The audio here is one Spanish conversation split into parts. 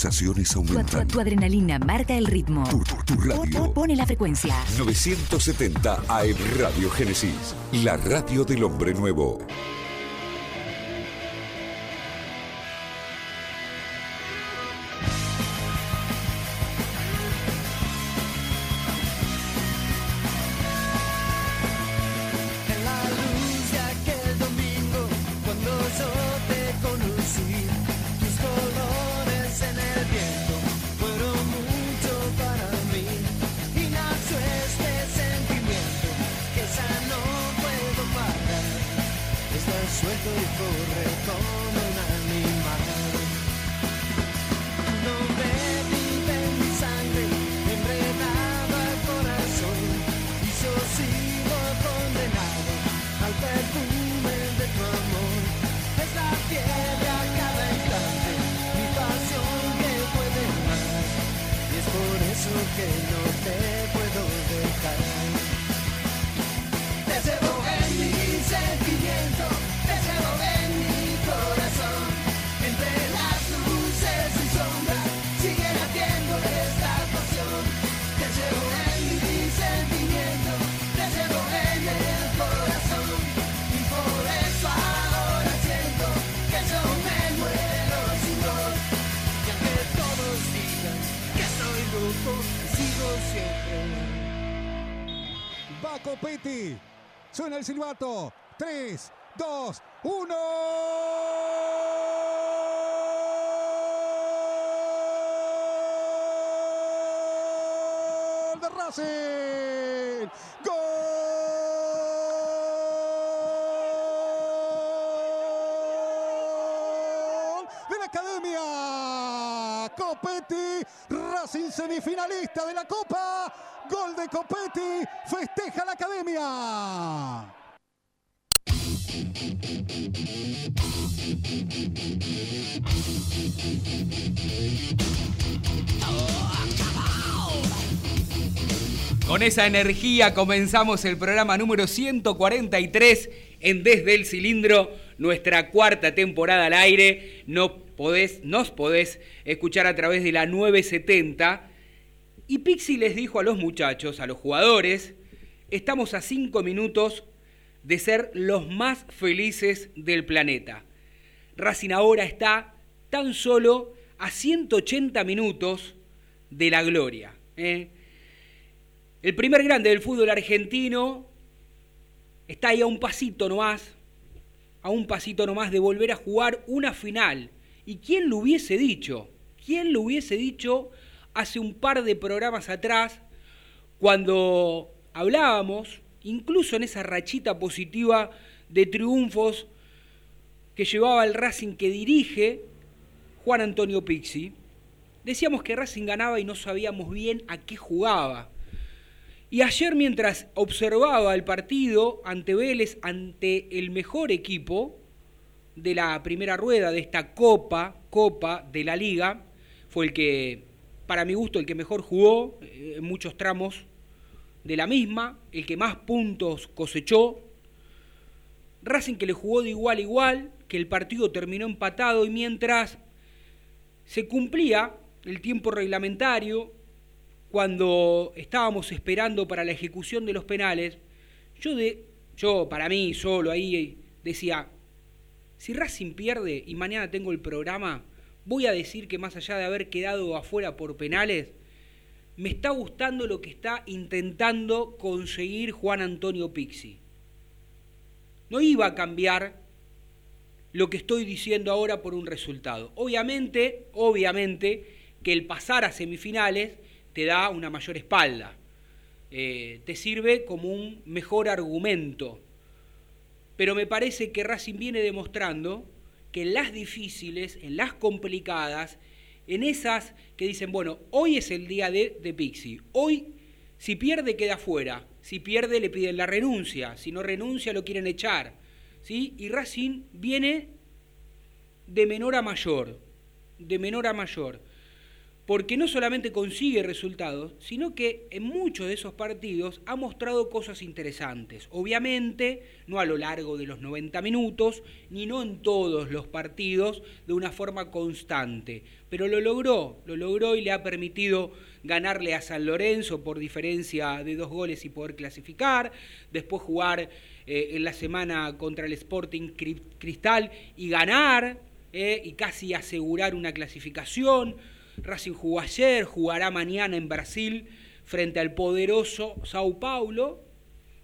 pulsaciones Tu, tu- aumentan. tu adrenalina marca el ritmo. Tu, radio. Pon- Pone la frecuencia. 970 AM Radio Génesis. La radio del hombre nuevo. ¡Gol de Racing! ¡Gol de la Academia! Copetti, Racing semifinalista de la Copa. Gol de Copetti, festeja la Academia. Con esa energía comenzamos el programa número 143 en Desde el Cilindro, nuestra cuarta temporada al aire. No podés, nos podés escuchar a través de la 970. Y Pixi les dijo a los muchachos, a los jugadores, estamos a 5 minutos de ser los más felices del planeta. Racing ahora está tan solo a 180 minutos de la gloria. ¿eh? El primer grande del fútbol argentino está ahí a un pasito nomás, a un pasito nomás de volver a jugar una final. ¿Y quién lo hubiese dicho? ¿Quién lo hubiese dicho hace un par de programas atrás, cuando hablábamos, incluso en esa rachita positiva de triunfos que llevaba el Racing que dirige Juan Antonio Pixi? Decíamos que Racing ganaba y no sabíamos bien a qué jugaba. Y ayer mientras observaba el partido ante Vélez, ante el mejor equipo de la primera rueda de esta Copa, Copa de la Liga, fue el que, para mi gusto, el que mejor jugó eh, en muchos tramos de la misma, el que más puntos cosechó. Racing que le jugó de igual a igual, que el partido terminó empatado y mientras se cumplía el tiempo reglamentario, cuando estábamos esperando para la ejecución de los penales, yo, de, yo para mí solo ahí decía, si Racing pierde y mañana tengo el programa, voy a decir que más allá de haber quedado afuera por penales, me está gustando lo que está intentando conseguir Juan Antonio Pixi. No iba a cambiar lo que estoy diciendo ahora por un resultado. Obviamente, obviamente que el pasar a semifinales te da una mayor espalda, eh, te sirve como un mejor argumento. Pero me parece que Racing viene demostrando que en las difíciles, en las complicadas, en esas que dicen, bueno, hoy es el día de, de Pixi, hoy si pierde queda fuera, si pierde le piden la renuncia, si no renuncia lo quieren echar, ¿sí? Y Racing viene de menor a mayor, de menor a mayor. Porque no solamente consigue resultados, sino que en muchos de esos partidos ha mostrado cosas interesantes. Obviamente, no a lo largo de los 90 minutos, ni no en todos los partidos de una forma constante, pero lo logró, lo logró y le ha permitido ganarle a San Lorenzo por diferencia de dos goles y poder clasificar, después jugar eh, en la semana contra el Sporting Cristal y ganar eh, y casi asegurar una clasificación Racing jugó ayer, jugará mañana en Brasil frente al poderoso Sao Paulo.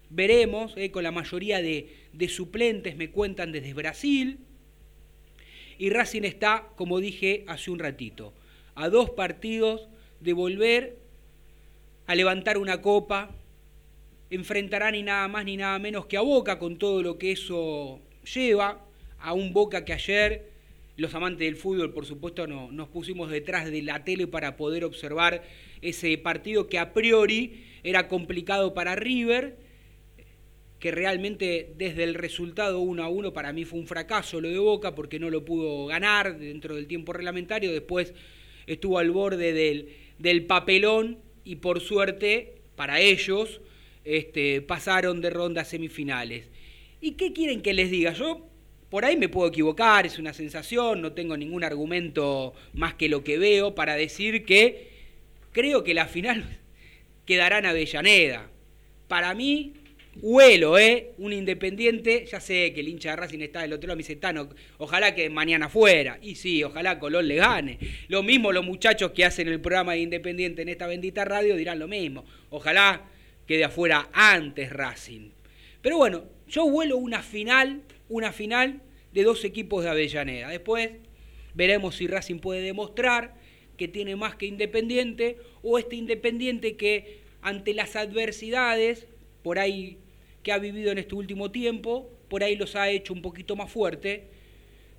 Veremos, eh, con la mayoría de, de suplentes me cuentan desde Brasil. Y Racing está, como dije hace un ratito, a dos partidos de volver a levantar una copa. Enfrentará ni nada más ni nada menos que a Boca con todo lo que eso lleva. A un Boca que ayer los amantes del fútbol, por supuesto, no, nos pusimos detrás de la tele para poder observar ese partido que a priori era complicado para River, que realmente desde el resultado 1 a 1 para mí fue un fracaso lo de Boca porque no lo pudo ganar dentro del tiempo reglamentario, después estuvo al borde del, del papelón y por suerte para ellos este, pasaron de rondas semifinales. ¿Y qué quieren que les diga? Yo por ahí me puedo equivocar, es una sensación, no tengo ningún argumento más que lo que veo para decir que creo que la final quedará en Avellaneda. Para mí, huelo, ¿eh? Un independiente, ya sé que el hincha de Racing está del otro lado, me dice, ojalá que mañana fuera. Y sí, ojalá Colón le gane. Lo mismo los muchachos que hacen el programa de Independiente en esta bendita radio dirán lo mismo. Ojalá quede afuera antes Racing. Pero bueno, yo huelo una final una final de dos equipos de Avellaneda. Después veremos si Racing puede demostrar que tiene más que Independiente o este Independiente que ante las adversidades por ahí que ha vivido en este último tiempo, por ahí los ha hecho un poquito más fuerte.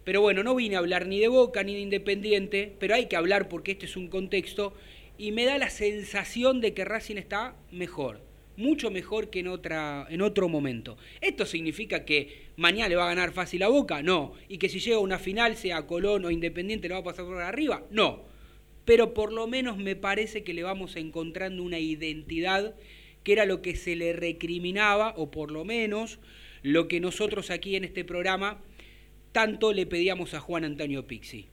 Pero bueno, no vine a hablar ni de Boca ni de Independiente, pero hay que hablar porque este es un contexto y me da la sensación de que Racing está mejor mucho mejor que en, otra, en otro momento. ¿Esto significa que mañana le va a ganar fácil a Boca? No. ¿Y que si llega a una final, sea Colón o Independiente, le va a pasar por arriba? No. Pero por lo menos me parece que le vamos encontrando una identidad que era lo que se le recriminaba, o por lo menos lo que nosotros aquí en este programa tanto le pedíamos a Juan Antonio Pixi.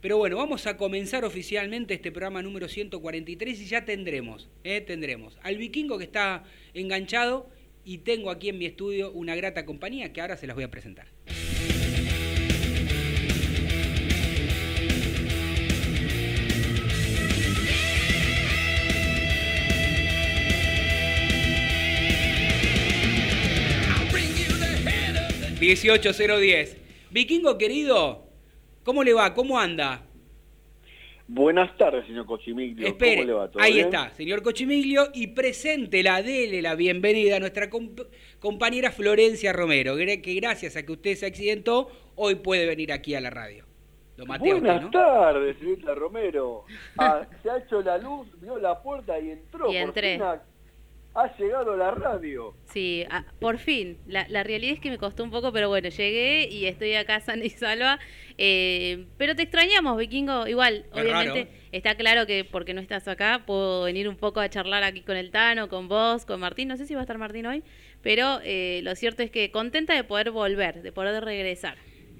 Pero bueno, vamos a comenzar oficialmente este programa número 143 y ya tendremos, ¿eh? tendremos al vikingo que está enganchado y tengo aquí en mi estudio una grata compañía que ahora se las voy a presentar. ...18010... Vikingo querido, ¿Cómo le va? ¿Cómo anda? Buenas tardes, señor Cochimiglio. Espere, ¿Cómo le va? ahí está, señor Cochimiglio, y presente la dele la bienvenida a nuestra compañera Florencia Romero, que gracias a que usted se accidentó, hoy puede venir aquí a la radio. Lo Buenas tardes, señorita Romero. Ah, se ha hecho la luz, vio la puerta y entró. Y entré ha llegado la radio. Sí, por fin. La, realidad es que me costó un poco, pero bueno, llegué y estoy acá sana y salva. Eh, pero te extrañamos, Vikingo. Igual, obviamente, está claro que porque no estás acá, puedo venir un poco a charlar aquí con el Tano, con vos, con Martín. No sé si va a estar Martín hoy, pero eh, lo cierto es que contenta de poder volver, de poder regresar.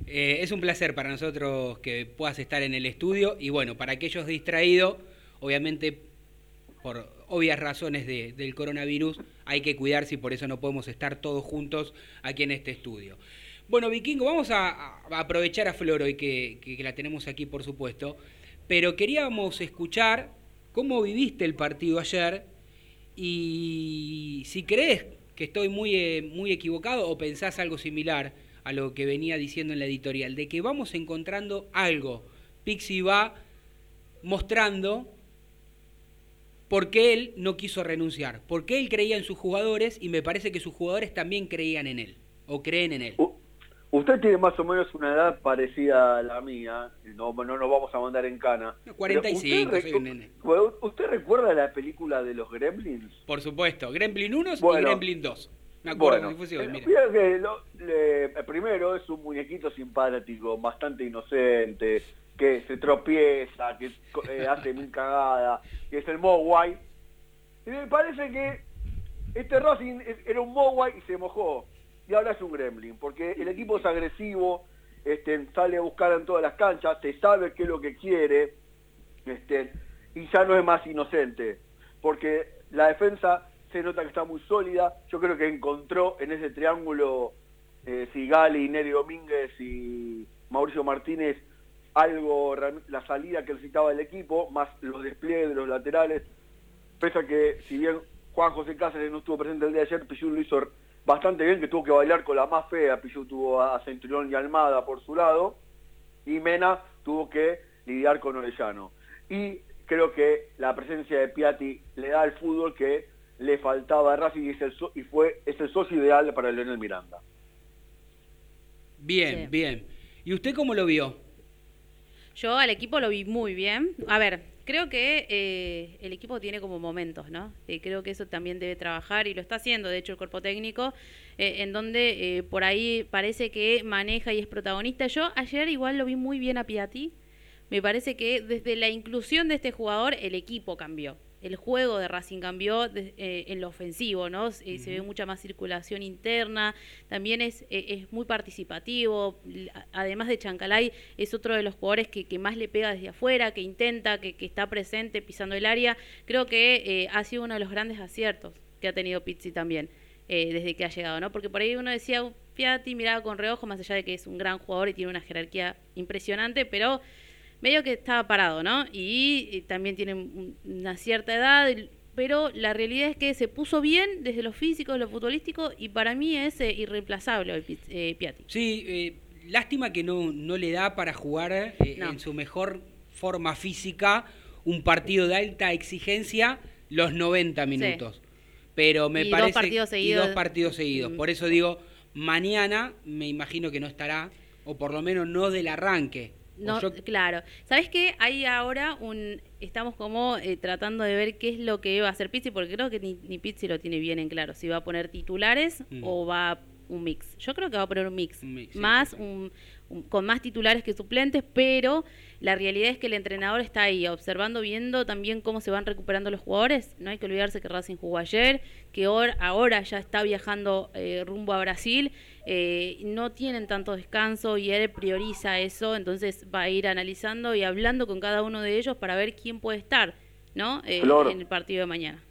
Eh, es un placer para nosotros que puedas estar en el estudio y bueno, para aquellos distraídos, obviamente por obvias razones del coronavirus, hay que cuidarse y por eso no podemos estar todos juntos aquí en este estudio. Bueno, Vikingo, vamos a, aprovechar a Flor hoy que, la tenemos aquí, por supuesto, pero queríamos escuchar cómo viviste el partido ayer y si crees que estoy muy, eh, muy equivocado o pensás algo similar a lo que venía diciendo en la editorial, de que vamos encontrando algo. Pixi va mostrando porque él no quiso renunciar, porque él creía en sus jugadores y me parece que sus jugadores también creían en él, o creen en él. usted tiene más o menos una edad parecida a la mía, no, no nos vamos a mandar en cana. 45, usted, soy un nene. ¿Usted recuerda la película de los Gremlins? Por supuesto, Gremlin 1 y Gremlin 2. Me acuerdo, bueno, que lo, primero es un muñequito simpático, bastante inocente, que se tropieza, que eh, hace mil cagadas, que es el Mogwai. Y me parece que este Racing era un Mogwai y se mojó. Y ahora es un Gremlin, porque el equipo es agresivo, este, sale a buscar en todas las canchas, se sabe qué es lo que quiere, este, y ya no es más inocente, porque la defensa se nota que está muy sólida, yo creo que encontró en ese triángulo eh, Sigali, Neri Domínguez y Mauricio Martínez algo, la salida que necesitaba el equipo, más los despliegues de los laterales, pese a que si bien Juan José Cáceres no estuvo presente el día de ayer, Pichú lo hizo bastante bien, que tuvo que bailar con la más fea, Pichú tuvo a Centurión y Almada por su lado, y Mena tuvo que lidiar con Orellano. Y creo que la presencia de Piatti le da al fútbol que le faltaba a Racing y, es el y fue, es el socio ideal para Leonel Miranda. Bien, bien. ¿Y usted cómo lo vio? Yo al equipo lo vi muy bien. A ver, creo que eh, el equipo tiene como momentos, ¿no? Eh, creo que eso también debe trabajar y lo está haciendo, de hecho, el cuerpo técnico, eh, en donde por ahí parece que maneja y es protagonista. Yo ayer igual lo vi muy bien a Piatti. Me parece que desde la inclusión de este jugador el equipo cambió el juego de Racing cambió eh, en lo ofensivo, ¿no? Eh, se ve mucha más circulación interna, también es, eh, es muy participativo, además de Chancalay es otro de los jugadores que, que más le pega desde afuera, que intenta, que, que está presente pisando el área, creo que ha sido uno de los grandes aciertos que ha tenido Pizzi también. desde que ha llegado, ¿no? Porque por ahí uno decía, Piatti miraba con reojo, más allá de que es un gran jugador y tiene una jerarquía impresionante, pero medio que estaba parado, ¿no? Y, también tiene una cierta edad, pero la realidad es que se puso bien desde lo físico, lo futbolístico, y para mí es eh, irreemplazable hoy eh, Piatti. Sí, eh, lástima que no, no le da para jugar en su mejor forma física un partido de alta exigencia los 90 minutos. Pero me parece dos partidos seguidos. Y dos partidos seguidos. Mm. Por eso digo, mañana me imagino que no estará, o por lo menos no del arranque. No, claro. ¿Sabes qué? Hay ahora un... Estamos como eh, tratando de ver qué es lo que va a hacer Pizzi, porque creo que ni, ni Pizzi lo tiene bien en claro. Si va a poner titulares mm. o va un mix. Yo creo que va a poner un mix. más un, con más titulares que suplentes, pero la realidad es que el entrenador está ahí observando, viendo también cómo se van recuperando los jugadores. No hay que olvidarse que Racing jugó ayer, que ahora ya está viajando eh, rumbo a Brasil. Eh, no tienen tanto descanso y él prioriza eso, entonces va a ir analizando y hablando con cada uno de ellos para ver quién puede estar ¿no? Eh, en el partido de mañana.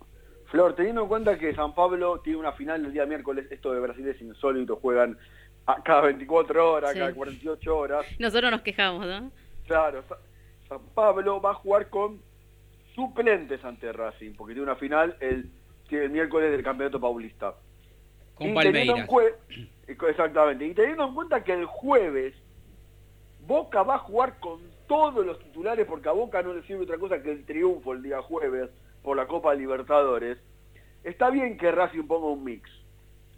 Flor, teniendo en cuenta que San Pablo tiene una final el día miércoles, esto de Brasil es insólito, juegan cada 24 horas, cada 48 horas. Nosotros nos quejamos, ¿no? Claro, San Pablo va a jugar con suplentes ante Racing, porque tiene una final el, el miércoles del Campeonato Paulista. Con Palmeiras. Exactamente. Y teniendo en cuenta que el jueves Boca va a jugar con todos los titulares, porque a Boca no le sirve otra cosa que el triunfo el día jueves por la Copa Libertadores, está bien que Racing ponga un mix.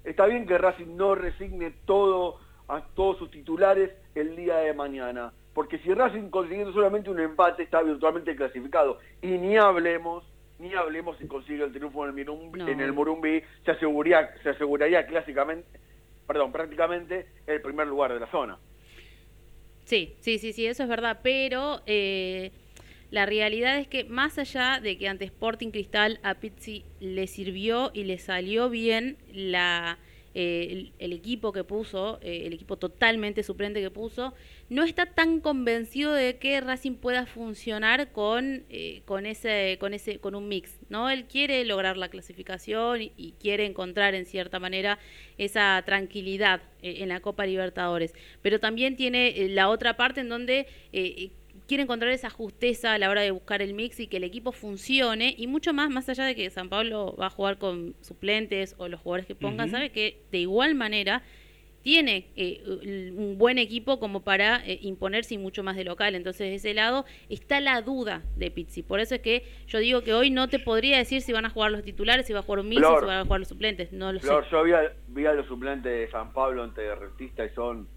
Está bien que Racing no resigne todo a todos sus titulares el día de mañana. Porque si Racing consiguiendo solamente un empate está virtualmente clasificado. Y ni hablemos, ni hablemos si consigue el triunfo en el, Morumbi, en el Morumbi, se aseguraría, se aseguraría clásicamente, perdón, prácticamente el primer lugar de la zona. Sí, sí, sí, sí, eso es verdad, pero eh, la realidad es que más allá de que ante Sporting Cristal a Pizzi le sirvió y le salió bien eh, el, equipo que puso, eh, el equipo totalmente suplente que puso, no está tan convencido de que Racing pueda funcionar con, eh, con, ese, con, ese, con un mix. ¿no? Él quiere lograr la clasificación y quiere encontrar en cierta manera esa tranquilidad en la Copa Libertadores. Pero también tiene la otra parte en donde quiere encontrar esa justeza a la hora de buscar el mix y que el equipo funcione y mucho más, más allá de que San Pablo va a jugar con suplentes o los jugadores que pongan, sabe que de igual manera tiene eh, un buen equipo como para eh, imponerse y mucho más de local. Entonces, de ese lado está la duda de Pizzi. Por eso es que yo digo que hoy no te podría decir si van a jugar los titulares, si va a jugar un mix o si van a jugar los suplentes. No lo sé. Yo vi a, los suplentes de San Pablo ante Retista y son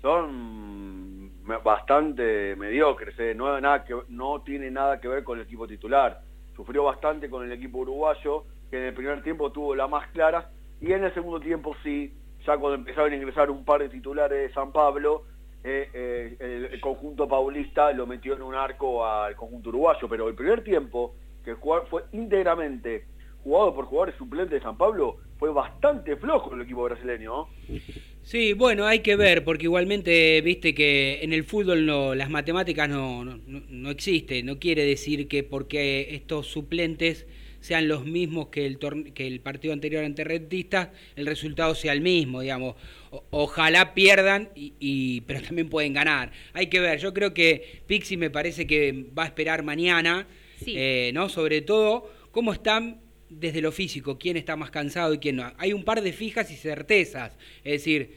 son bastante mediocres, ¿eh? no, tiene nada que ver con el equipo titular. Sufrió bastante con el equipo uruguayo, que en el primer tiempo tuvo la más clara, y en el segundo tiempo sí, ya cuando empezaron a ingresar un par de titulares de San Pablo, eh, eh, el, conjunto paulista lo metió en un arco al conjunto uruguayo, pero el primer tiempo, que fue íntegramente jugado por jugadores suplentes de San Pablo, fue bastante flojo el equipo brasileño. Sí, bueno, hay que ver, porque igualmente, viste que en el fútbol no, las matemáticas no, no, no- existen. No quiere decir que porque estos suplentes sean los mismos que el, que el partido anterior ante Rentistas, el resultado sea el mismo, digamos. O- ojalá pierdan, y, y- pero también pueden ganar. Hay que ver, yo creo que Pixi me parece que va a esperar mañana, Sí. eh, ¿no? Sobre todo, cómo están desde lo físico, quién está más cansado y quién no. Hay un par de fijas y certezas. Es decir,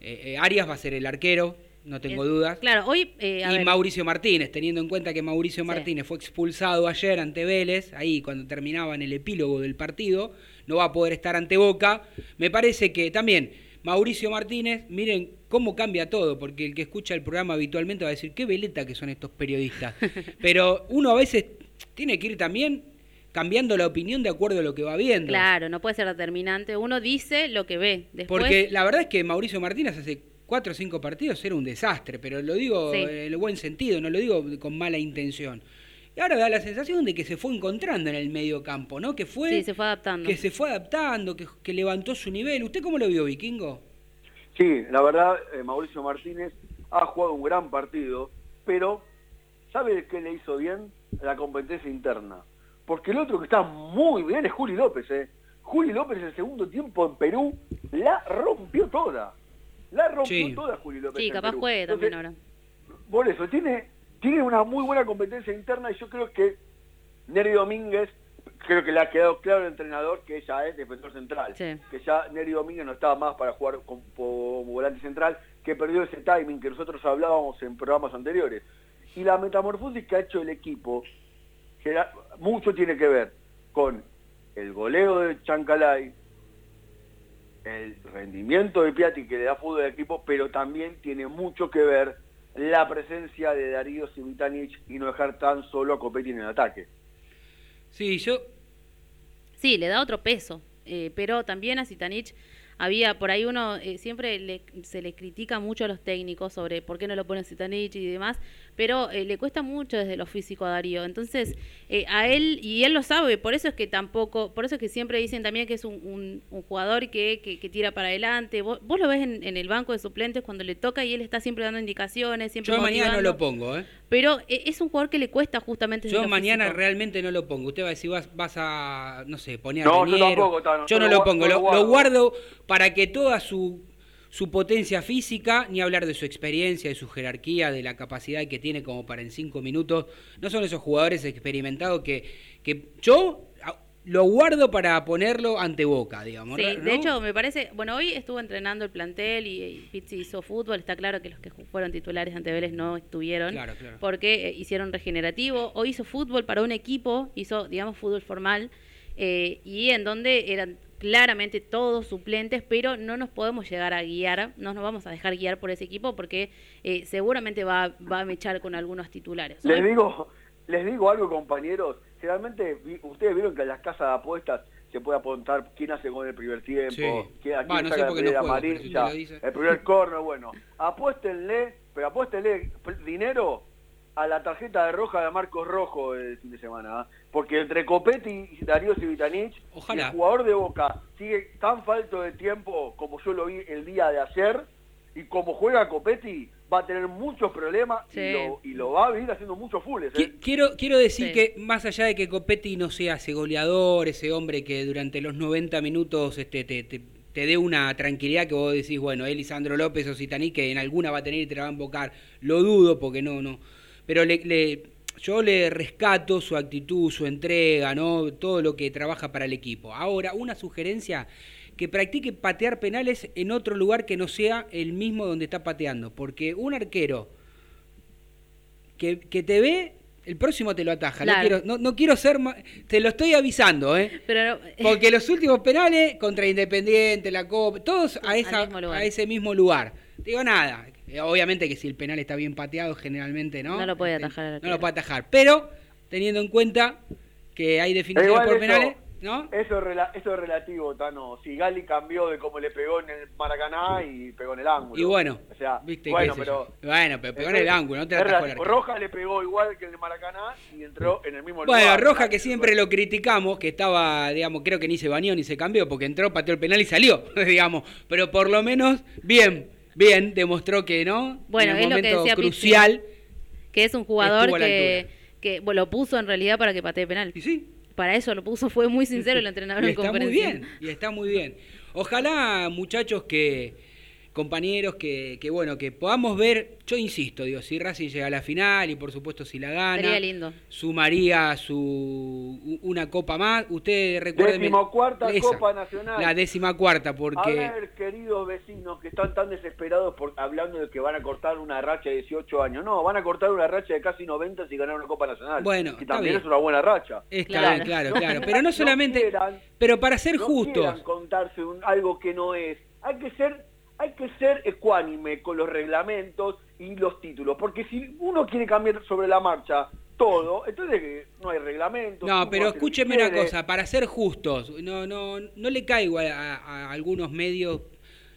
eh, eh, Arias va a ser el arquero, no tengo dudas. Claro, hoy. eh, a y ver, Mauricio Martínez, teniendo en cuenta que Mauricio Sí. Martínez fue expulsado ayer ante Vélez, ahí cuando terminaba en el epílogo del partido, no va a poder estar ante Boca. Me parece que también Mauricio Martínez, miren cómo cambia todo, porque el que escucha el programa habitualmente va a decir, qué veleta que son estos periodistas. Pero uno a veces tiene que ir también cambiando la opinión de acuerdo a lo que va viendo. Claro, no puede ser determinante. Uno dice lo que ve. Después, Porque la verdad es que Mauricio Martínez hace cuatro o cinco partidos era un desastre, pero lo digo Sí. en el buen sentido, no lo digo con mala intención. Y ahora da la sensación de que se fue encontrando en el medio campo, ¿no? Que fue, Sí, se fue adaptando. que se fue adaptando, que, que levantó su nivel. ¿Usted cómo lo vio, Vikingo? Sí, la verdad, eh, Mauricio Martínez ha jugado un gran partido, pero ¿sabe qué le hizo bien? La competencia interna. Porque el otro que está muy bien es Juli López, ¿eh? Juli López en el segundo tiempo en Perú la rompió toda. La rompió Sí. toda Juli López. Sí, capaz juegue también Entonces, ahora. Por eso, tiene, tiene una muy buena competencia interna y yo creo que Neri Domínguez, creo que le ha quedado claro al entrenador que ella es defensor central. Sí. Que ya Neri Domínguez no estaba más para jugar como volante central, que perdió ese timing que nosotros hablábamos en programas anteriores. Y la metamorfosis que ha hecho el equipo, gera- mucho tiene que ver con el goleo de Chancalay, el rendimiento de Piatti que le da fútbol al equipo, pero también tiene mucho que ver la presencia de Darío Sivitanich y no dejar tan solo a Copetti en el ataque. Sí, yo Sí, le da otro peso. eh, pero también a Zitanich había, por ahí uno eh, siempre le- se le critica mucho a los técnicos sobre por qué no lo pone Zitanich y demás, pero eh, le cuesta mucho desde lo físico a Darío. Entonces, eh, a él, y él lo sabe, por eso es que tampoco, por eso es que siempre dicen también que es un, un- un jugador que, que, que tira para adelante. Vos, vos lo ves en, en el banco de suplentes cuando le toca y él está siempre dando indicaciones, siempre yo mañana no lo pongo, ¿eh? Pero eh, es un jugador que le cuesta justamente Yo mañana físico. realmente no lo pongo. Usted va a decir, vas, vas a, no sé, poner a No, yo tampoco, Tano, Yo no lo pongo. Lo, guardo para que toda su, su potencia física, ni hablar de su experiencia, de su jerarquía, de la capacidad que tiene como para en cinco minutos. No son esos jugadores experimentados que, que yo a- lo guardo para ponerlo ante boca, digamos. Sí, ¿no? de hecho me parece, bueno, hoy estuvo entrenando el plantel y, y Pizzi hizo fútbol, está claro que los que fueron titulares ante Vélez no estuvieron, Claro, claro. porque eh, hicieron regenerativo, hoy hizo fútbol para un equipo, hizo, digamos, fútbol formal, eh, y en donde eran claramente todos suplentes, pero no nos podemos llegar a guiar, no nos vamos a dejar guiar por ese equipo porque eh, seguramente va, va a mechar con algunos titulares. Les digo, les digo algo, compañeros. Generalmente, vi- ustedes vieron que en las casas de apuestas se puede apuntar quién hace gol en el primer tiempo, Sí. quién, Va, quién no sé saca la no si amarilla, el primer corner, bueno. Apuéstenle, pero apuéstenle dinero a la tarjeta de roja de Marcos Rojo el fin de semana. ¿ah? Porque entre Copetti y Darío Civitanich, Ojalá. el jugador de Boca sigue tan falto de tiempo como yo lo vi el día de ayer, y como juega Copetti, va a tener muchos problemas Sí. y, lo, y lo va a venir haciendo muchos fulles. ¿eh? Qui- Quiero, quiero decir Sí. que más allá de que Copetti no sea ese goleador, ese hombre que durante los 90 minutos este, te, te- te dé una tranquilidad que vos decís, bueno, él, Lisandro López o Citaní, que en alguna va a tener y te la va a invocar, lo dudo porque no, no. Pero le, le- yo le rescato su actitud, su entrega, ¿no? Todo lo que trabaja para el equipo. Ahora, una sugerencia, que practique patear penales en otro lugar que no sea el mismo donde está pateando, porque un arquero que, que te ve, el próximo te lo ataja. No, quiero, no, no quiero ser te lo estoy avisando, ¿eh? Pero, Porque los últimos penales contra Independiente, la Copa, todos a, esa, mismo lugar. a ese mismo lugar. Digo nada. Eh, Obviamente que si el penal está bien pateado, generalmente no. No lo puede Este, atajar No lo puede atajar. Pero teniendo en cuenta que hay definiciones por eso- penales, ¿no? Eso es, rela- eso es relativo, Tano. Si Gali cambió de cómo le pegó en el Maracaná y pegó en el ángulo. Y bueno, o sea, viste, bueno, pero... Bueno, pero pegó en el ángulo, no te la. Roja le pegó igual que en el Maracaná y entró en el mismo Bueno, lugar. Roja que siempre lo criticamos, que estaba, digamos, creo que ni se bañó ni se cambió, porque entró, pateó el penal y salió, digamos. Pero por lo menos, bien, bien, demostró que no. Bueno, en es el lo que momento decía Pizzi. crucial. Que es un jugador que, que bueno, lo puso en realidad para que patee penal. Y sí, Para eso lo puso, fue muy sincero el entrenador y en está muy bien, y está muy bien. Ojalá, muchachos, que compañeros, que, que bueno, que podamos ver, yo insisto, digo, si Racing llega a la final y por supuesto si la gana, Sería lindo. sumaría su una copa más. Ustedes recuerden. Decimocuarta Copa Nacional. La décima cuarta, porque. A ver, queridos vecinos que están tan desesperados por hablando de que van a cortar una racha de 18 años. No, van a cortar una racha de casi 90 si ganan una Copa Nacional. Bueno, que también bien. es una buena racha. Está Claro. bien, claro, claro. Pero no solamente. quieran- pero para ser no justos. contarse un- algo que no es. Hay que ser hay que ser ecuánime con los reglamentos y los títulos, porque si uno quiere cambiar sobre la marcha todo, entonces eh, no hay reglamento. No, pero escúcheme una cosa, para ser justos, no, no, no le caigo a, a- a algunos medios,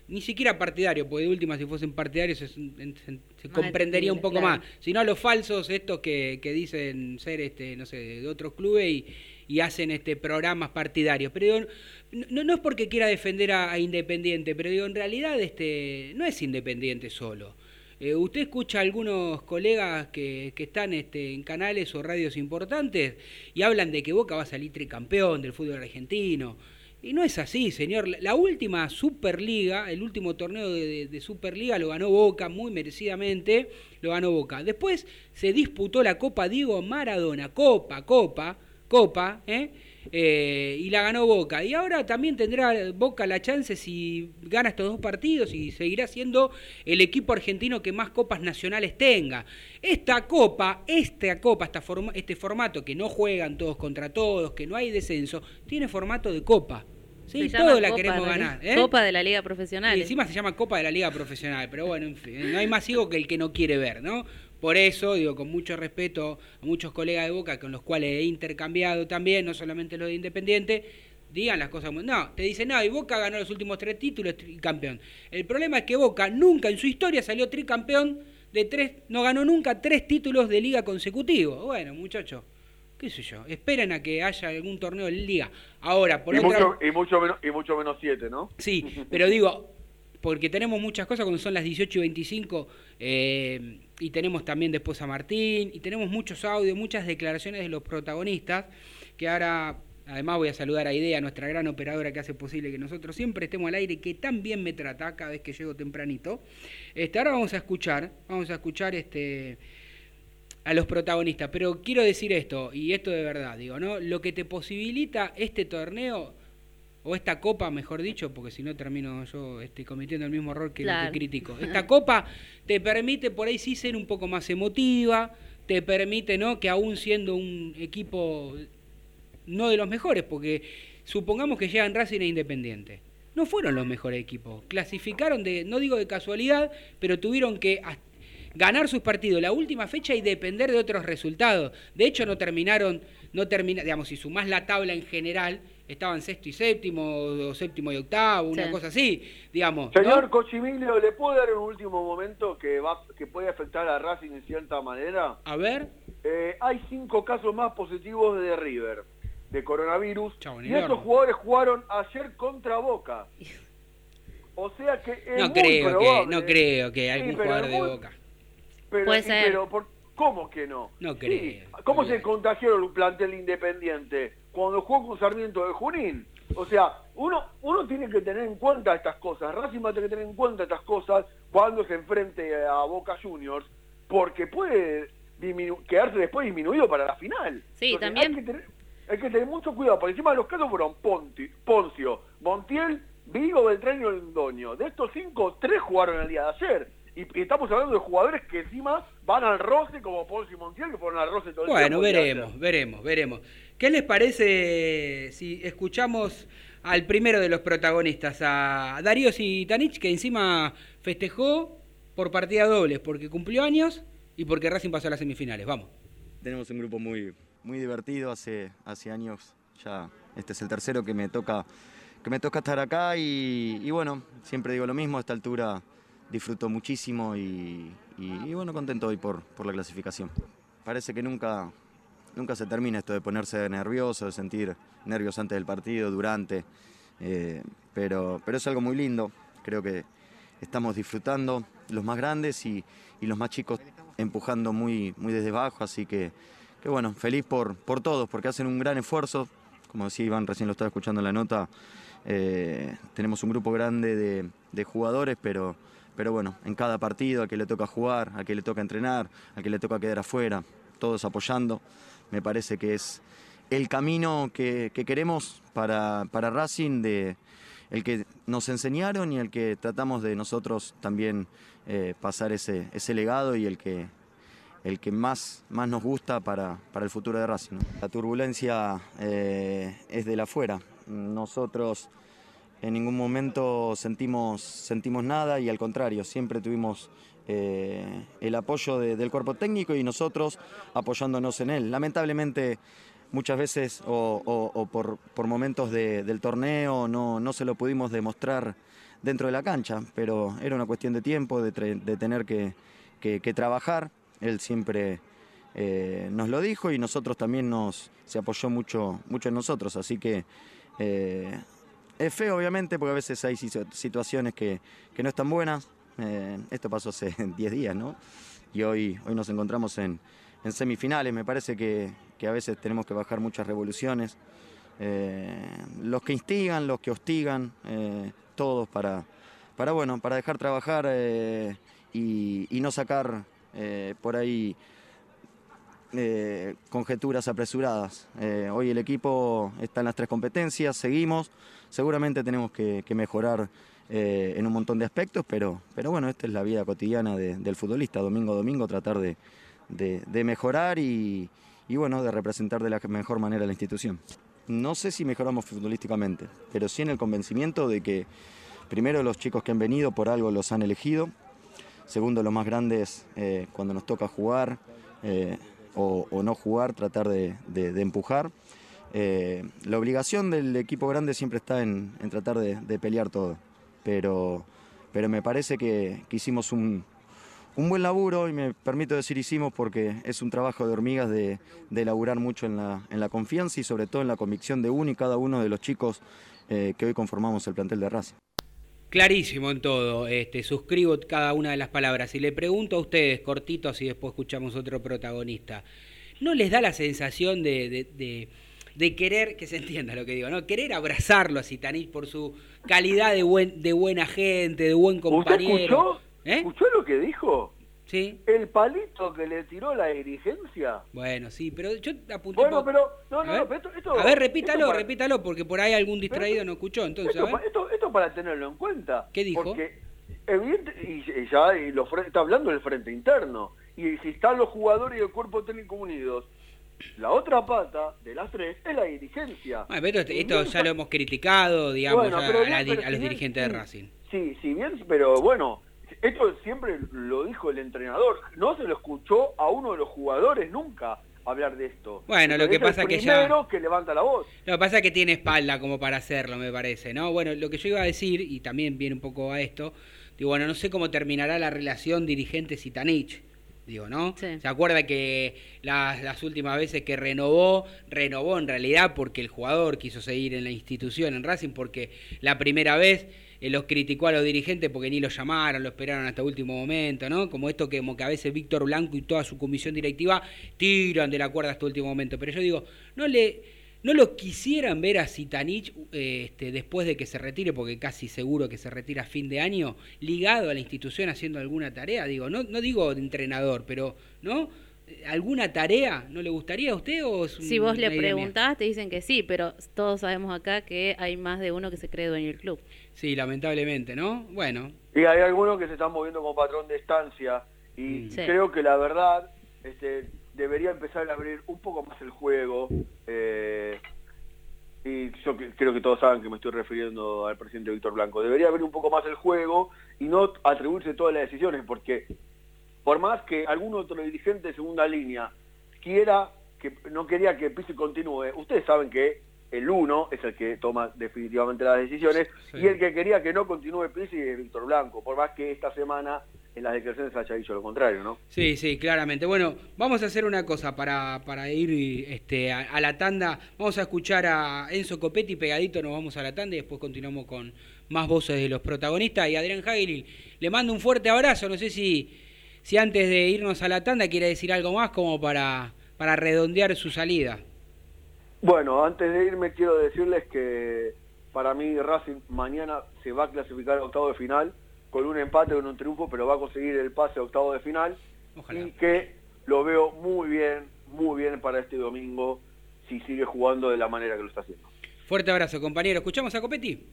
ni siquiera partidarios, porque de última si fuesen partidarios se, se- se comprendería un poco claro. más, sino a los falsos estos que, que dicen ser este, no sé, de otros clubes y, y hacen este programas partidarios. Pero digo, no, es porque quiera defender a, Independiente, pero digo, en realidad este, no es Independiente solo. Eh, usted escucha a algunos colegas que, están este, en canales o radios importantes y hablan de que Boca va a salir tricampeón del fútbol argentino. Y no es así, señor. La- La última Superliga, el último torneo de, de- de Superliga lo ganó Boca muy merecidamente, lo ganó Boca. Después se disputó la Copa Diego Maradona, Copa, Copa, Copa, ¿eh? Eh, y la ganó Boca. Y ahora también tendrá Boca la chance si gana estos dos partidos y seguirá siendo el equipo argentino que más copas nacionales tenga. Esta copa, esta copa, esta forma- este formato que no juegan todos contra todos, que no hay descenso, tiene formato de copa. Sí, todos la Copa queremos ganar. ¿eh? Copa de la Liga Profesional. Y encima se llama Copa de la Liga Profesional, pero bueno, en fin, no hay más ciego que el que no quiere ver, ¿no? Por eso, digo, con mucho respeto a muchos colegas de Boca con los cuales he intercambiado también, no solamente los de Independiente, digan las cosas. muy- No, te dicen, no, y Boca ganó los últimos tres títulos, tricampeón. El problema es que Boca nunca en su historia salió tricampeón de tres, no ganó nunca tres títulos de liga consecutivos. Bueno, muchachos, qué sé yo, esperen a que haya algún torneo de liga. Ahora, por y, otra mucho, y, mucho menos, y mucho menos 7, ¿no? Sí, pero digo, porque tenemos muchas cosas cuando son las 18 y 25, eh, y tenemos también después a Martín, y tenemos muchos audios, muchas declaraciones de los protagonistas, que ahora, además voy a saludar a Idea, nuestra gran operadora que hace posible que nosotros siempre estemos al aire, que tan bien me trata cada vez que llego tempranito. Este, ahora vamos a escuchar, vamos a escuchar este a los protagonistas, pero quiero decir esto, y esto de verdad, digo, ¿no? Lo que te posibilita este torneo o esta copa, mejor dicho, porque si no termino yo este, cometiendo el mismo error que lo Claro. que critico. Esta copa te permite por ahí sí ser un poco más emotiva, te permite, ¿no? Que aún siendo un equipo no de los mejores, porque supongamos que llegan Racing e Independiente. No fueron los mejores equipos. Clasificaron de, no digo de casualidad, pero tuvieron que ganar sus partidos la última fecha y depender de otros resultados. De hecho, no terminaron, no termina, digamos, si sumás la tabla en general, estaban sexto y séptimo, o séptimo y octavo, una Sí. cosa así, digamos. ¿no? Señor Cochimilio, ¿le puedo dar un último momento que va que puede afectar a Racing en cierta manera? A ver, Eh, hay cinco casos más positivos de River, de coronavirus, Chau, ni y estos jugadores jugaron ayer contra Boca. O sea que es no muy creo que, no creo que Sí, algún pero jugador de muy- Boca. Pero, Puede y- ser. pero por- ¿cómo que no? No Sí, creo. ¿Cómo se contagió el plantel independiente? Cuando jugó con Sarmiento de Junín. O sea, uno, uno tiene que tener en cuenta estas cosas. Racing va a tener que tener en cuenta estas cosas cuando se enfrente a Boca Juniors, porque puede quedarse después disminuido para la final. Sí, Entonces, también. Hay que, tener, hay que tener mucho cuidado. Por encima de los casos fueron Ponti, Poncio, Montiel, Vigo, Beltrán y Londoño. De estos cinco, tres jugaron el día de ayer. Y, y estamos hablando de jugadores que encima van al roce como Poncio y Montiel, que fueron al roce todo el Bueno, tiempo. de veremos, veremos, veremos. ¿Qué les parece si escuchamos al primero de los protagonistas, a Darío Sitanich, que encima festejó por partida dobles, porque cumplió años y porque Racing pasó a las semifinales? Vamos. Tenemos un grupo muy, muy divertido, hace, hace años Ya este es el tercero que me toca, que me toca estar acá y, bueno, siempre digo lo mismo, a esta altura disfruto muchísimo y, bueno, contento hoy por, por la clasificación. Parece que nunca, nunca se termina esto de ponerse nervioso, de sentir nervios antes del partido, durante, eh, pero, pero es algo muy lindo, creo que estamos disfrutando los más grandes y, los más chicos empujando muy, muy desde abajo, así que, que bueno, feliz por, por todos, porque hacen un gran esfuerzo, como decía Iván, recién lo estaba escuchando en la nota, eh, tenemos un grupo grande de, jugadores, pero, pero bueno, en cada partido a que le toca jugar, a que le toca entrenar, a que le toca quedar afuera, todos apoyando, me parece que es el camino que, queremos para, para Racing de el que nos enseñaron y el que tratamos de nosotros también eh, pasar ese, ese legado y el que, el que más, más nos gusta para, el futuro de Racing. La turbulencia eh, es de la afuera. Nosotros en ningún momento sentimos, sentimos nada y al contrario, siempre tuvimos eh, el apoyo del cuerpo técnico y nosotros apoyándonos en él. Lamentablemente muchas veces o, por, momentos del torneo no, no, se lo pudimos demostrar dentro de la cancha, pero era una cuestión de tiempo, de, tener que, trabajar. Él siempre eh, nos lo dijo y nosotros también nos se apoyó mucho, mucho en nosotros, así que eh, es feo obviamente porque a veces hay situaciones que, no están buenas. Eh, esto pasó hace 10 días, ¿no? Y hoy, hoy nos encontramos en, semifinales. Me parece que, a veces tenemos que bajar muchas revoluciones. Eh, los que instigan, los que hostigan, eh, todos para, para, bueno, para dejar trabajar y, no sacar por ahí conjeturas apresuradas. hoy el equipo está en las tres competencias, seguimos, seguramente tenemos que, mejorar en un montón de aspectos, pero, pero bueno, esta es la vida cotidiana del futbolista, domingo a domingo, tratar de, de, mejorar y, bueno, de representar de la mejor manera la institución. No sé si mejoramos futbolísticamente, pero sí en el convencimiento de que primero los chicos que han venido por algo los han elegido, segundo los más grandes eh, cuando nos toca jugar eh, o, no jugar, tratar de, empujar. Eh, la obligación del equipo grande siempre está en, tratar de, pelear todo, pero, pero me parece que hicimos un, un buen laburo, y me permito decir hicimos porque es un trabajo de hormigas de, de laburar mucho en la, en la, confianza y sobre todo en la convicción de uno y cada uno de los chicos eh, que hoy conformamos el plantel de Racing. Clarísimo en todo, este, suscribo cada una de las palabras y le pregunto a ustedes, cortitos y después escuchamos otro protagonista, ¿no les da la sensación de, querer, que se entienda lo que digo, ¿no? querer abrazarlo a Sitanich por su calidad de, buen, de buena gente, de buen compañero? ¿Eh? ¿Escuchó lo que dijo? Sí. El palito que le tiró la dirigencia. Bueno, sí, pero yo apunté. Bueno, pero. No, no, a ver, esto, a ver repítalo, repítalo, porque por ahí algún distraído no escuchó. Entonces, esto, esto, para tenerlo en cuenta. ¿Qué dijo? Porque, evidente, y, ya y lo, está hablando del frente interno. Y si están los jugadores y el cuerpo técnico unidos, la otra pata de las tres es la dirigencia. Bueno, pero esto, ya lo hemos criticado, digamos, a, los dirigentes de Racing. Sí, sí, bien, pero bueno esto siempre lo dijo el entrenador, no se lo escuchó a uno de los jugadores nunca hablar de esto. Bueno, lo que pasa es que ya que levanta la voz. Lo que pasa es que tiene espalda como para hacerlo, me parece, ¿no? Bueno, lo que yo iba a decir y también viene un poco a esto, digo, bueno, no sé cómo terminará la relación dirigente Sitanich. Digo, ¿no? ¿Se acuerda que las, las últimas veces que renovó, renovó en realidad porque el jugador quiso seguir en la institución, en Racing, porque la primera vez eh, los criticó a los dirigentes porque ni lo llamaron, lo esperaron hasta último momento, ¿no? Como esto que, como que a veces Víctor Blanco y toda su comisión directiva tiran de la cuerda hasta último momento. Pero yo digo, no le no lo quisieran ver a Sitanich eh, este, después de que se retire, porque casi seguro que se retira a fin de año, ligado a la institución haciendo alguna tarea. Digo, no, no digo de entrenador, pero, ¿no? ¿Alguna tarea no le gustaría a usted o Si vos le preguntás, te dicen que sí, pero todos sabemos acá que hay más de uno que se cree dueño del club. Sí, lamentablemente, ¿no? Bueno. Y hay algunos que se están moviendo como patrón de estancia y mm. creo que la verdad este, debería empezar a abrir un poco más el juego. Eh, y yo creo que todos saben que me estoy refiriendo al presidente Víctor Blanco. Debería abrir un poco más el juego y no atribuirse todas las decisiones, porque por más que algún otro dirigente de segunda línea quiera que no quería que Pizzi continúe, ustedes saben que el uno es el que toma definitivamente las decisiones Sí. y el que quería que no continúe Pizzi es Víctor Blanco, por más que esta semana en las declaraciones haya dicho lo contrario, ¿no? Sí, sí, claramente. Bueno, vamos a hacer una cosa para, para ir este, a, a la tanda. Vamos a escuchar a Enzo Copetti pegadito, nos vamos a la tanda y después continuamos con más voces de los protagonistas. Y Adrián Hagel, le mando un fuerte abrazo. No sé si, si antes de irnos a la tanda quiere decir algo más como para, para redondear su salida. Bueno, antes de irme quiero decirles que para mí Racing mañana se va a clasificar a octavo de final con un empate o con un triunfo, pero va a conseguir el pase a octavo de final Ojalá. y que lo veo muy bien, muy bien para este domingo si sigue jugando de la manera que lo está haciendo. Fuerte abrazo, compañero. ¿Escuchamos a Copetti?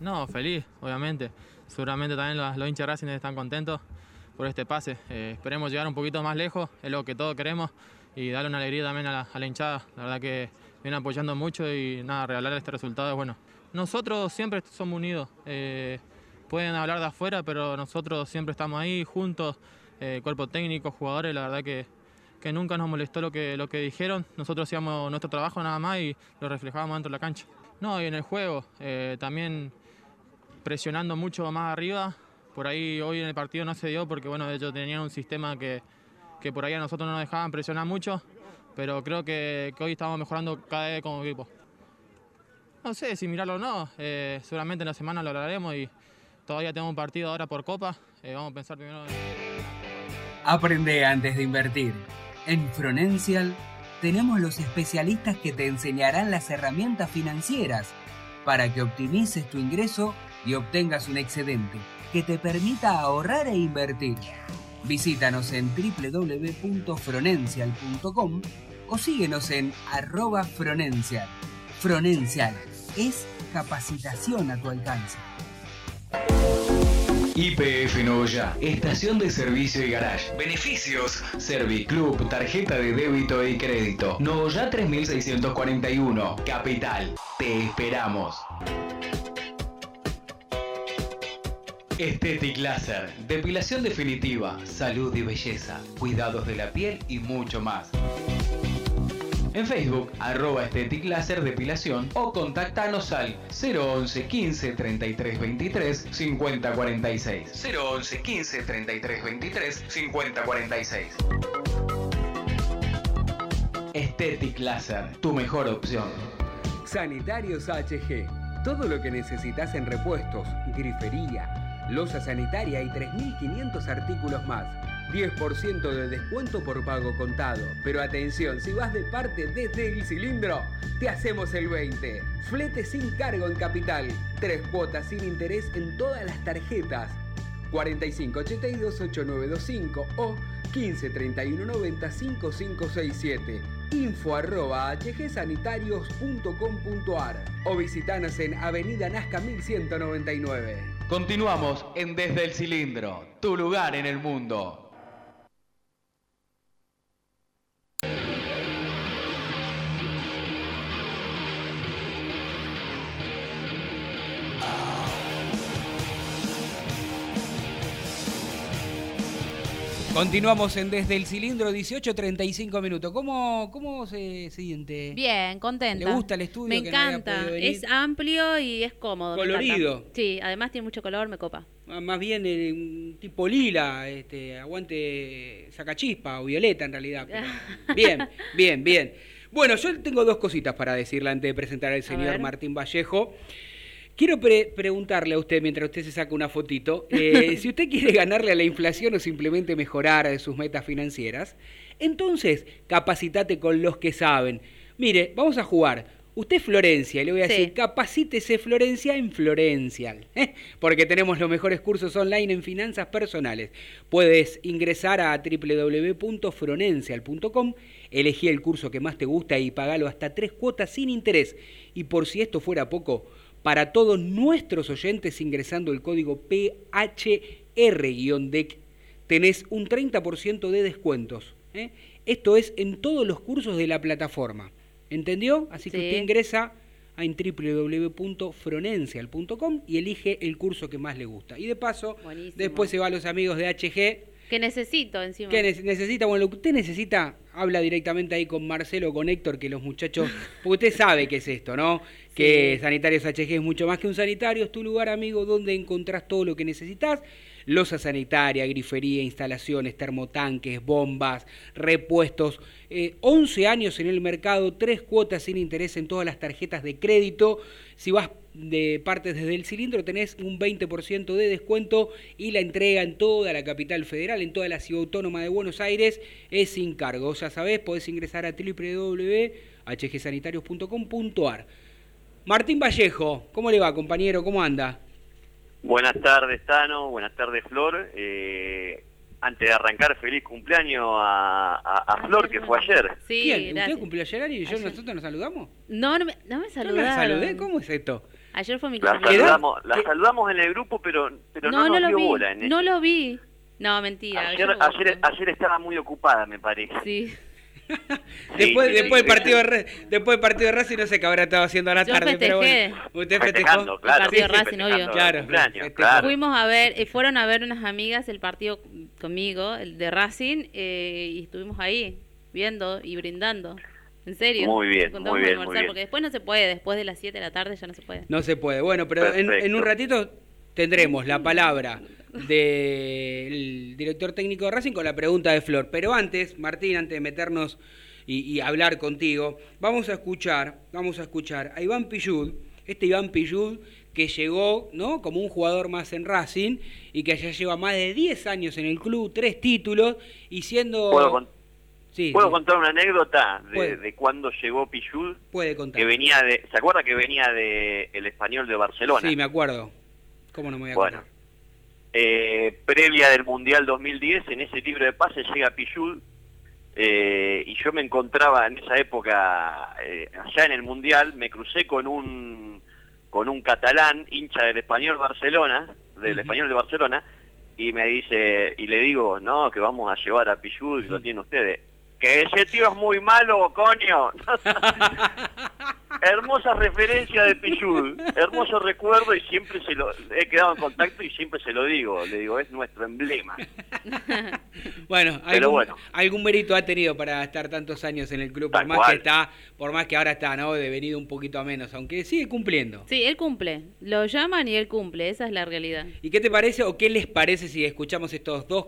No, feliz, obviamente. Seguramente también los, los hinchas de Racing están contentos por este pase. Eh, esperemos llegar un poquito más lejos, es lo que todos queremos, y darle una alegría también a la, a la hinchada. La verdad que viene apoyando mucho y nada, regalar este resultado es bueno. Nosotros siempre somos unidos. eh, pueden hablar de afuera, pero nosotros siempre estamos ahí juntos, eh, cuerpo técnico, jugadores, la verdad que, que nunca nos molestó lo que, lo que dijeron. Nosotros hacíamos nuestro trabajo nada más y lo reflejábamos dentro de la cancha. No, y en el juego eh, también presionando mucho más arriba. Por ahí hoy en el partido no se dio porque bueno, ellos tenían un sistema que, que por ahí a nosotros no nos dejaban presionar mucho, pero creo que, que hoy estamos mejorando cada vez como equipo. No sé si mirarlo o no, eh, seguramente en la semana lo hablaremos y todavía tenemos un partido ahora por Copa, eh, vamos a pensar primero en... Aprende antes de invertir. En Fronencial tenemos los especialistas que te enseñarán las herramientas financieras para que optimices tu ingreso y obtengas un excedente que te permita ahorrar e invertir. Visítanos en www.fronencial.com o síguenos en arroba Fronencial. Fronencial es capacitación a tu alcance. IPF Novoya, estación de servicio y garage. Beneficios: Serviclub, tarjeta de débito y crédito. Novoya 3641, Capital. Te esperamos. Estetic Laser, depilación definitiva, salud y belleza, cuidados de la piel y mucho más. En Facebook, arroba Estetic Láser Depilación o contactanos al 011 15 33 23 50 46. 011 15 33 23 50 46. Estetic Láser, tu mejor opción. Sanitarios HG. Todo lo que necesitas en repuestos, grifería, losa sanitaria y 3.500 artículos más. 10% de descuento por pago contado. Pero atención, si vas de parte desde el cilindro, te hacemos el 20. Flete sin cargo en capital. Tres cuotas sin interés en todas las tarjetas. 4582-8925 o 153190-5567. Info arroba hgsanitarios.com.ar o visitanos en Avenida Nazca 1199. Continuamos en Desde el Cilindro, tu lugar en el mundo. Continuamos en Desde el Cilindro, 18.35 minutos. ¿Cómo, cómo se siente? Bien, contenta. ¿Le gusta el estudio? Me que no había encanta. es amplio y es cómodo. Colorido. Sí, además tiene mucho color, me copa. Ah, Más bien eh, un tipo lila, este, aguante sacachispa o violeta en realidad. pero- Bien, bien, bien. Bueno, yo tengo dos cositas para decirle antes de presentar al señor. Martín Vallejo. Quiero pre- preguntarle a usted, mientras usted se saca una fotito, eh, si usted quiere ganarle a la inflación o simplemente mejorar sus metas financieras, entonces capacitate con los que saben. Mire, vamos a jugar. Usted es Florencia, y le voy a Sí. decir, capacítese Florencia en Florencial, ¿eh? porque tenemos los mejores cursos online en finanzas personales. Puedes ingresar a www.fronencial.com, elegí el curso que más te gusta y pagalo hasta tres cuotas sin interés. Y por si esto fuera poco, para todos nuestros oyentes ingresando el código PHR-DEC tenés un 30% de descuentos. ¿eh? Esto es en todos los cursos de la plataforma. ¿Entendió? Así que Sí. usted ingresa a en www.fronencial.com y elige el curso que más le gusta. Y de paso, Buenísimo. después se va a los amigos de HG Que necesito encima. ¿Qué ne- necesita? Bueno, lo que usted necesita, habla directamente ahí con Marcelo con Héctor, que los muchachos, porque usted sabe qué es esto, ¿no? Que Sanitarios HG es mucho más que un sanitario, es tu lugar, amigo, donde encontrás todo lo que necesitas. Losa sanitaria, grifería, instalaciones, termotanques, bombas, repuestos. Eh, 11 años en el mercado, tres cuotas sin interés en todas las tarjetas de crédito. Si vas de partes desde el cilindro tenés un 20% de descuento y la entrega en toda la capital federal, en toda la ciudad autónoma de Buenos Aires, es sin cargo. Ya sabés, podés ingresar a www.hgsanitarios.com.ar. Martín Vallejo, ¿cómo le va, compañero? ¿Cómo anda? Buenas tardes, Tano. Buenas tardes, Flor. Eh, antes de arrancar, feliz cumpleaños a, a- a Flor, que fue ayer. Sí, ¿Quién? ¿Usted cumplió ayer y yo nosotros nos saludamos? No, no me, no me ¿No saludaron. la saludé? ¿Cómo es esto? Ayer fue mi La cumpleaños. saludamos, la saludamos en el grupo, pero, pero no, no, no nos lo dio vi. bola. En No lo vi. No, mentira. ayer, yo- ayer, ayer estaba muy ocupada, me parece. Sí. Después, sí, después, sí, del partido de Re- después del partido de Racing no sé qué habrá estado haciendo a la Yo tarde, pero festejé. bueno. Usted Festejando, festejó. claro, El partido sí, Racing, obvio. Claro, claro. Fuimos a ver, eh, fueron a ver unas amigas el partido conmigo, el de Racing, eh, y estuvimos ahí viendo y brindando. En serio. Muy bien, muy a bien, muy almorzar, bien. Porque después no se puede, después de las 7 de la tarde ya no se puede. No se puede. Bueno, pero en, en un ratito tendremos la palabra del director técnico de Racing con la pregunta de Flor. Pero antes, Martín, antes de meternos y, y hablar contigo, vamos a escuchar, vamos a escuchar a Iván Pillud, este Iván Pillud que llegó, ¿no? Como un jugador más en Racing y que ya lleva más de 10 años en el club, tres títulos y siendo ¿Puedo, con- Sí, puedo sí. contar una anécdota de, de cuando llegó Pichud? puede contar. Que venía de, ¿Se acuerda que venía de el español de Barcelona? Sí, me acuerdo. ¿Cómo no me voy a Bueno, acordar? eh, previa del Mundial 2010, en ese libro de pases llega Pichud eh, y yo me encontraba en esa época eh, allá en el Mundial, me crucé con un con un catalán hincha del español Barcelona, del español de Barcelona, y me dice, y le digo, no, que vamos a llevar a Pichud, y lo tienen ustedes. Que ese tío es muy malo, coño. Hermosa referencia de Pichud, hermoso recuerdo y siempre se lo he quedado en contacto y siempre se lo digo, le digo, es nuestro emblema. Bueno, Pero algún, bueno. algún mérito ha tenido para estar tantos años en el club, por más cual. que está, por más que ahora está, ¿no? Devenido un poquito a menos, aunque sigue cumpliendo. Sí, él cumple. Lo llaman y él cumple. Esa es la realidad. ¿Y qué te parece o qué les parece si escuchamos estos dos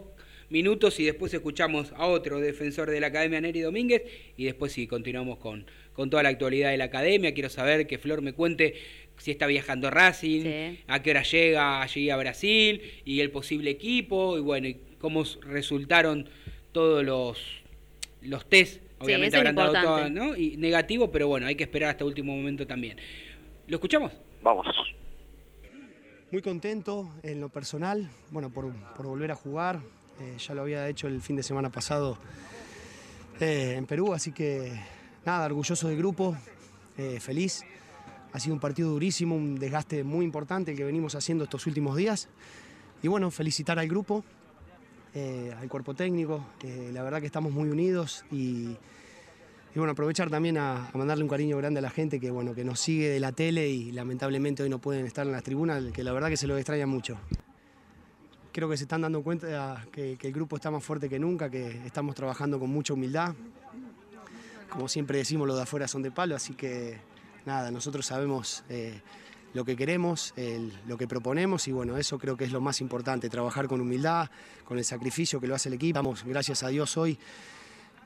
minutos y después escuchamos a otro defensor de la Academia, Neri Domínguez, y después sí, continuamos con, con toda la actualidad de la Academia. Quiero saber que Flor me cuente si está viajando a Racing, Sí. a qué hora llega allí a Brasil, y el posible equipo, y bueno, y cómo resultaron todos los, los test. Obviamente habrán dado todo. ¿no? Y negativo, pero bueno, hay que esperar hasta último momento también. ¿Lo escuchamos? Vamos. Muy contento en lo personal, bueno, por, por volver a jugar. Eh, ya lo había hecho el fin de semana pasado eh, en Perú, así que nada, orgulloso del grupo, eh, feliz. Ha sido un partido durísimo, un desgaste muy importante el que venimos haciendo estos últimos días. Y bueno, felicitar al grupo, al cuerpo técnico. la verdad que estamos muy unidos y, y bueno, aprovechar también a, a mandarle un cariño grande a la gente que, bueno, que nos sigue de la tele y lamentablemente hoy no pueden estar en las tribunas, que la verdad que se lo extraña mucho. Creo que se están dando cuenta que, el grupo está más fuerte que nunca, que estamos trabajando con mucha humildad. Como siempre decimos, los de afuera son de palo, así que nada, nosotros sabemos eh, lo que queremos, lo que proponemos y bueno, eso creo que es lo más importante, trabajar con humildad, con el sacrificio que lo hace el equipo. Estamos, gracias a Dios, hoy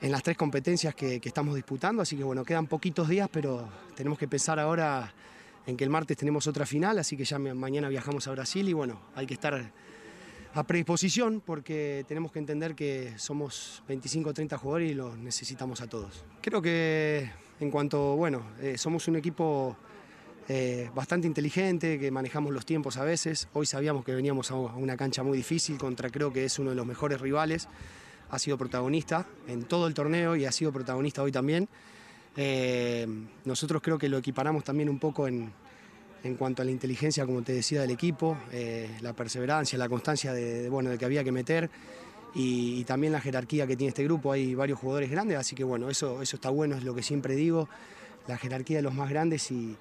en las tres competencias que, que estamos disputando, así que bueno, quedan poquitos días, pero tenemos que pensar ahora en que el martes tenemos otra final, así que ya ma- mañana viajamos a Brasil y bueno, hay que estar a predisposición porque tenemos que entender que somos 25 o 30 jugadores y los necesitamos a todos. Creo que en cuanto, bueno, eh, somos un equipo eh, bastante inteligente, que manejamos los tiempos a veces. Hoy sabíamos que veníamos a una cancha muy difícil contra creo que es uno de los mejores rivales. Ha sido protagonista en todo el torneo y ha sido protagonista hoy también. Eh, nosotros creo que lo equiparamos también un poco en, en cuanto a la inteligencia, como te decía, del equipo, eh, la perseverancia, la constancia de, bueno, de que había que meter y, también la jerarquía que tiene este grupo. Hay varios jugadores grandes, así que bueno, eso, eso está bueno, es lo que siempre digo, la jerarquía de los más grandes y,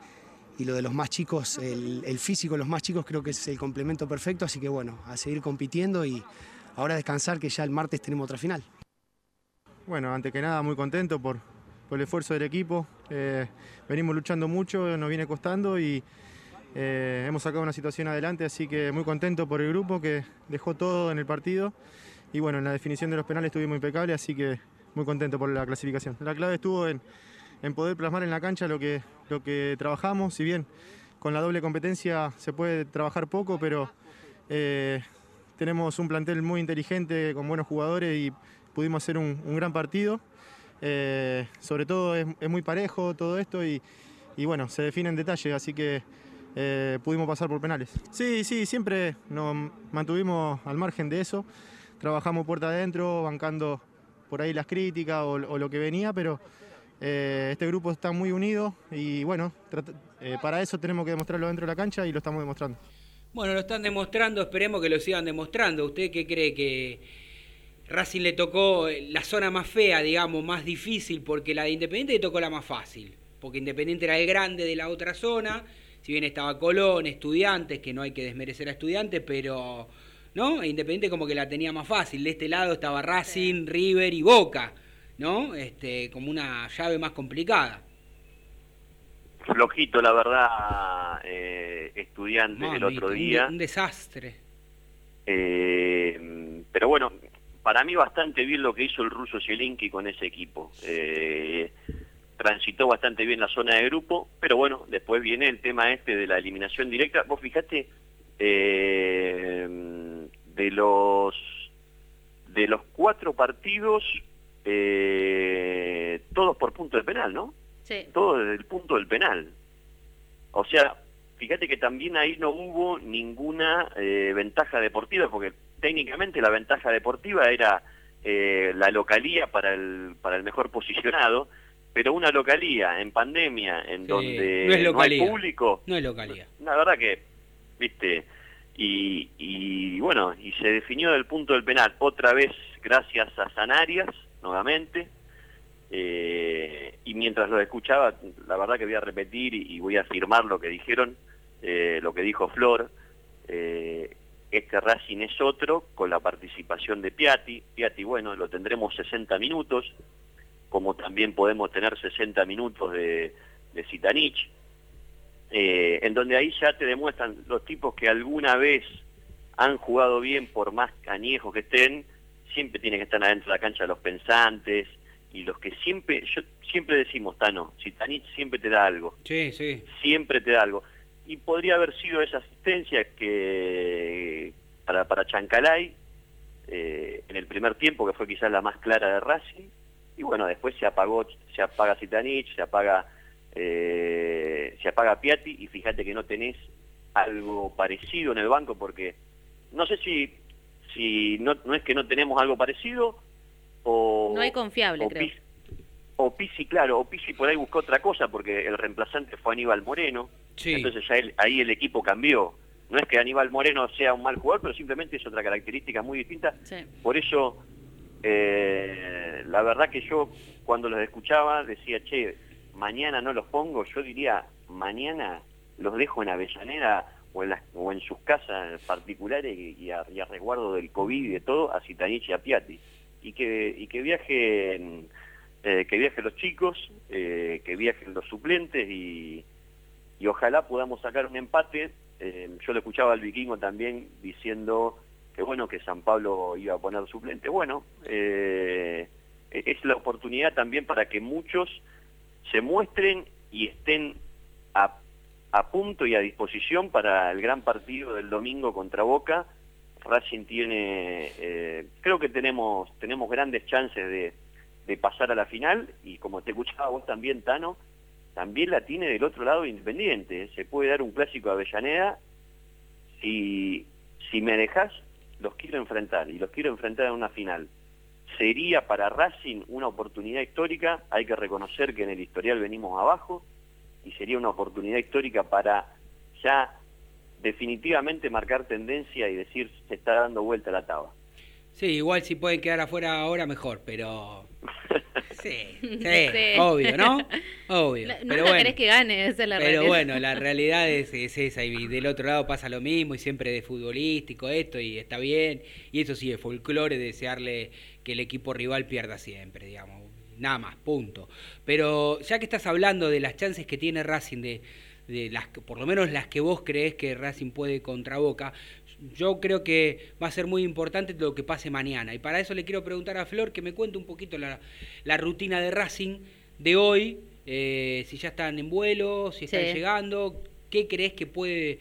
y lo de los más chicos, el, el físico de los más chicos creo que es el complemento perfecto, así que bueno, a seguir compitiendo y ahora descansar que ya el martes tenemos otra final. Bueno, antes que nada muy contento por, por el esfuerzo del equipo. Eh, venimos luchando mucho, nos viene costando y eh, hemos sacado una situación adelante, así que muy contento por el grupo que dejó todo en el partido. Y bueno, en la definición de los penales estuvimos impecables, así que muy contento por la clasificación. La clave estuvo en, poder plasmar en la cancha lo que, lo que trabajamos, si bien con la doble competencia se puede trabajar poco, pero eh, tenemos un plantel muy inteligente, con buenos jugadores y pudimos hacer un, gran partido. Eh, sobre todo es, es, muy parejo todo esto y, y, bueno, se define en detalle, así que eh, pudimos pasar por penales. Sí, sí, siempre nos mantuvimos al margen de eso, trabajamos puerta adentro, bancando por ahí las críticas o, lo que venía, pero eh, este grupo está muy unido y bueno, eh, para eso tenemos que demostrarlo dentro de la cancha y lo estamos demostrando. Bueno, lo están demostrando, esperemos que lo sigan demostrando. ¿Usted qué cree que Racing le tocó la zona más fea, digamos, más difícil, porque la de Independiente le tocó la más fácil? Porque Independiente era el grande de la otra zona, si bien estaba Colón, Estudiantes, que no hay que desmerecer a Estudiantes, pero ¿no? Independiente como que la tenía más fácil. De este lado estaba Racing, River y Boca. ¿no? Este, como una llave más complicada. Flojito, la verdad, eh, estudiante el otro día. Un, un desastre. Eh, pero bueno, para mí bastante bien lo que hizo el ruso Zielinski con ese equipo. Eh, transitó bastante bien la zona de grupo, pero bueno, después viene el tema este de la eliminación directa. Vos fijate, eh, de los de los cuatro partidos, eh, todos por punto de penal, ¿no? Sí. Todo desde el punto del penal. O sea, fíjate que también ahí no hubo ninguna eh, ventaja deportiva, porque técnicamente la ventaja deportiva era eh, la localía para el, para el mejor posicionado, pero una localía en pandemia, en Sí, donde no es no hay localía. público, No es localidad. la verdad que, viste, y, y bueno, y se definió del punto del penal, otra vez gracias a Sanarias, nuevamente, eh, y mientras lo escuchaba, la verdad que voy a repetir y, y voy a afirmar lo que dijeron, eh, lo que dijo Flor, eh, este Racing es otro con la participación de Piatti, Piatti bueno, lo tendremos 60 minutos, como también podemos tener 60 minutos de, de eh, en donde ahí ya te demuestran los tipos que alguna vez han jugado bien por más cañejos que estén, siempre tienen que estar adentro de la cancha los pensantes y los que siempre, yo siempre decimos, Tano, Zitanich siempre te da algo, Sí, sí. siempre te da algo. Y podría haber sido esa asistencia que para, para Chancalay eh, en el primer tiempo, que fue quizás la más clara de Racing, y bueno, después se apagó, se apaga Zitanich, se apaga eh, se apaga Piatti y fíjate que no tenés algo parecido en el banco porque no sé si si no, no es que no tenemos algo parecido o No hay confiable, o creo. Pizzi- o Pisi, claro, o Pisi por ahí buscó otra cosa porque el reemplazante fue Aníbal Moreno. Sí. Entonces ya él- ahí el equipo cambió. No es que Aníbal Moreno sea un mal jugador, pero simplemente es otra característica muy distinta. Sí. Por eso, eh, la verdad que yo cuando los escuchaba decía, che, mañana no los pongo, yo diría, mañana los dejo en Avellaneda o en, sus casas particulares y, a, y resguardo del COVID y de todo, a Zitanich y a Piatti. Y que, viajen eh, que viajen los chicos, eh, que viajen los suplentes y, ojalá podamos sacar un empate. Yo le escuchaba al vikingo también diciendo que bueno que San Pablo iba a poner suplente. Bueno, eh, es la oportunidad también para que muchos se muestren y estén a, punto y a disposición para el gran partido del domingo contra Boca. Racing tiene, eh, creo que tenemos, tenemos grandes chances de, pasar a la final y como te escuchaba vos también, Tano, también la tiene del otro lado Independiente. Se puede dar un clásico Avellaneda. Si, si me dejas, los quiero enfrentar y los quiero enfrentar en una final. Sería para Racing una oportunidad histórica, hay que reconocer que en el historial venimos abajo y sería una oportunidad histórica para ya definitivamente marcar tendencia y decir se está dando vuelta la taba. Sí, igual si pueden quedar afuera ahora mejor, pero Sí, sí, obvio, ¿no? Obvio. No pero la bueno. querés que gane, esa es la Pero realidad. bueno, la realidad es, es esa y del otro lado pasa lo mismo y siempre de futbolístico esto y está bien y eso sí es folclore desearle que el equipo rival pierda siempre, digamos, nada más, punto. Pero ya que estás hablando de las chances que tiene Racing de, de las que- por lo menos las que vos crees que Racing puede contra Boca, yo creo que va a ser muy importante lo que pase mañana. Y para eso le quiero preguntar a Flor que me cuente un poquito la, la rutina de Racing de hoy, eh, si ya están en vuelo, si están Sí. llegando, qué crees que puede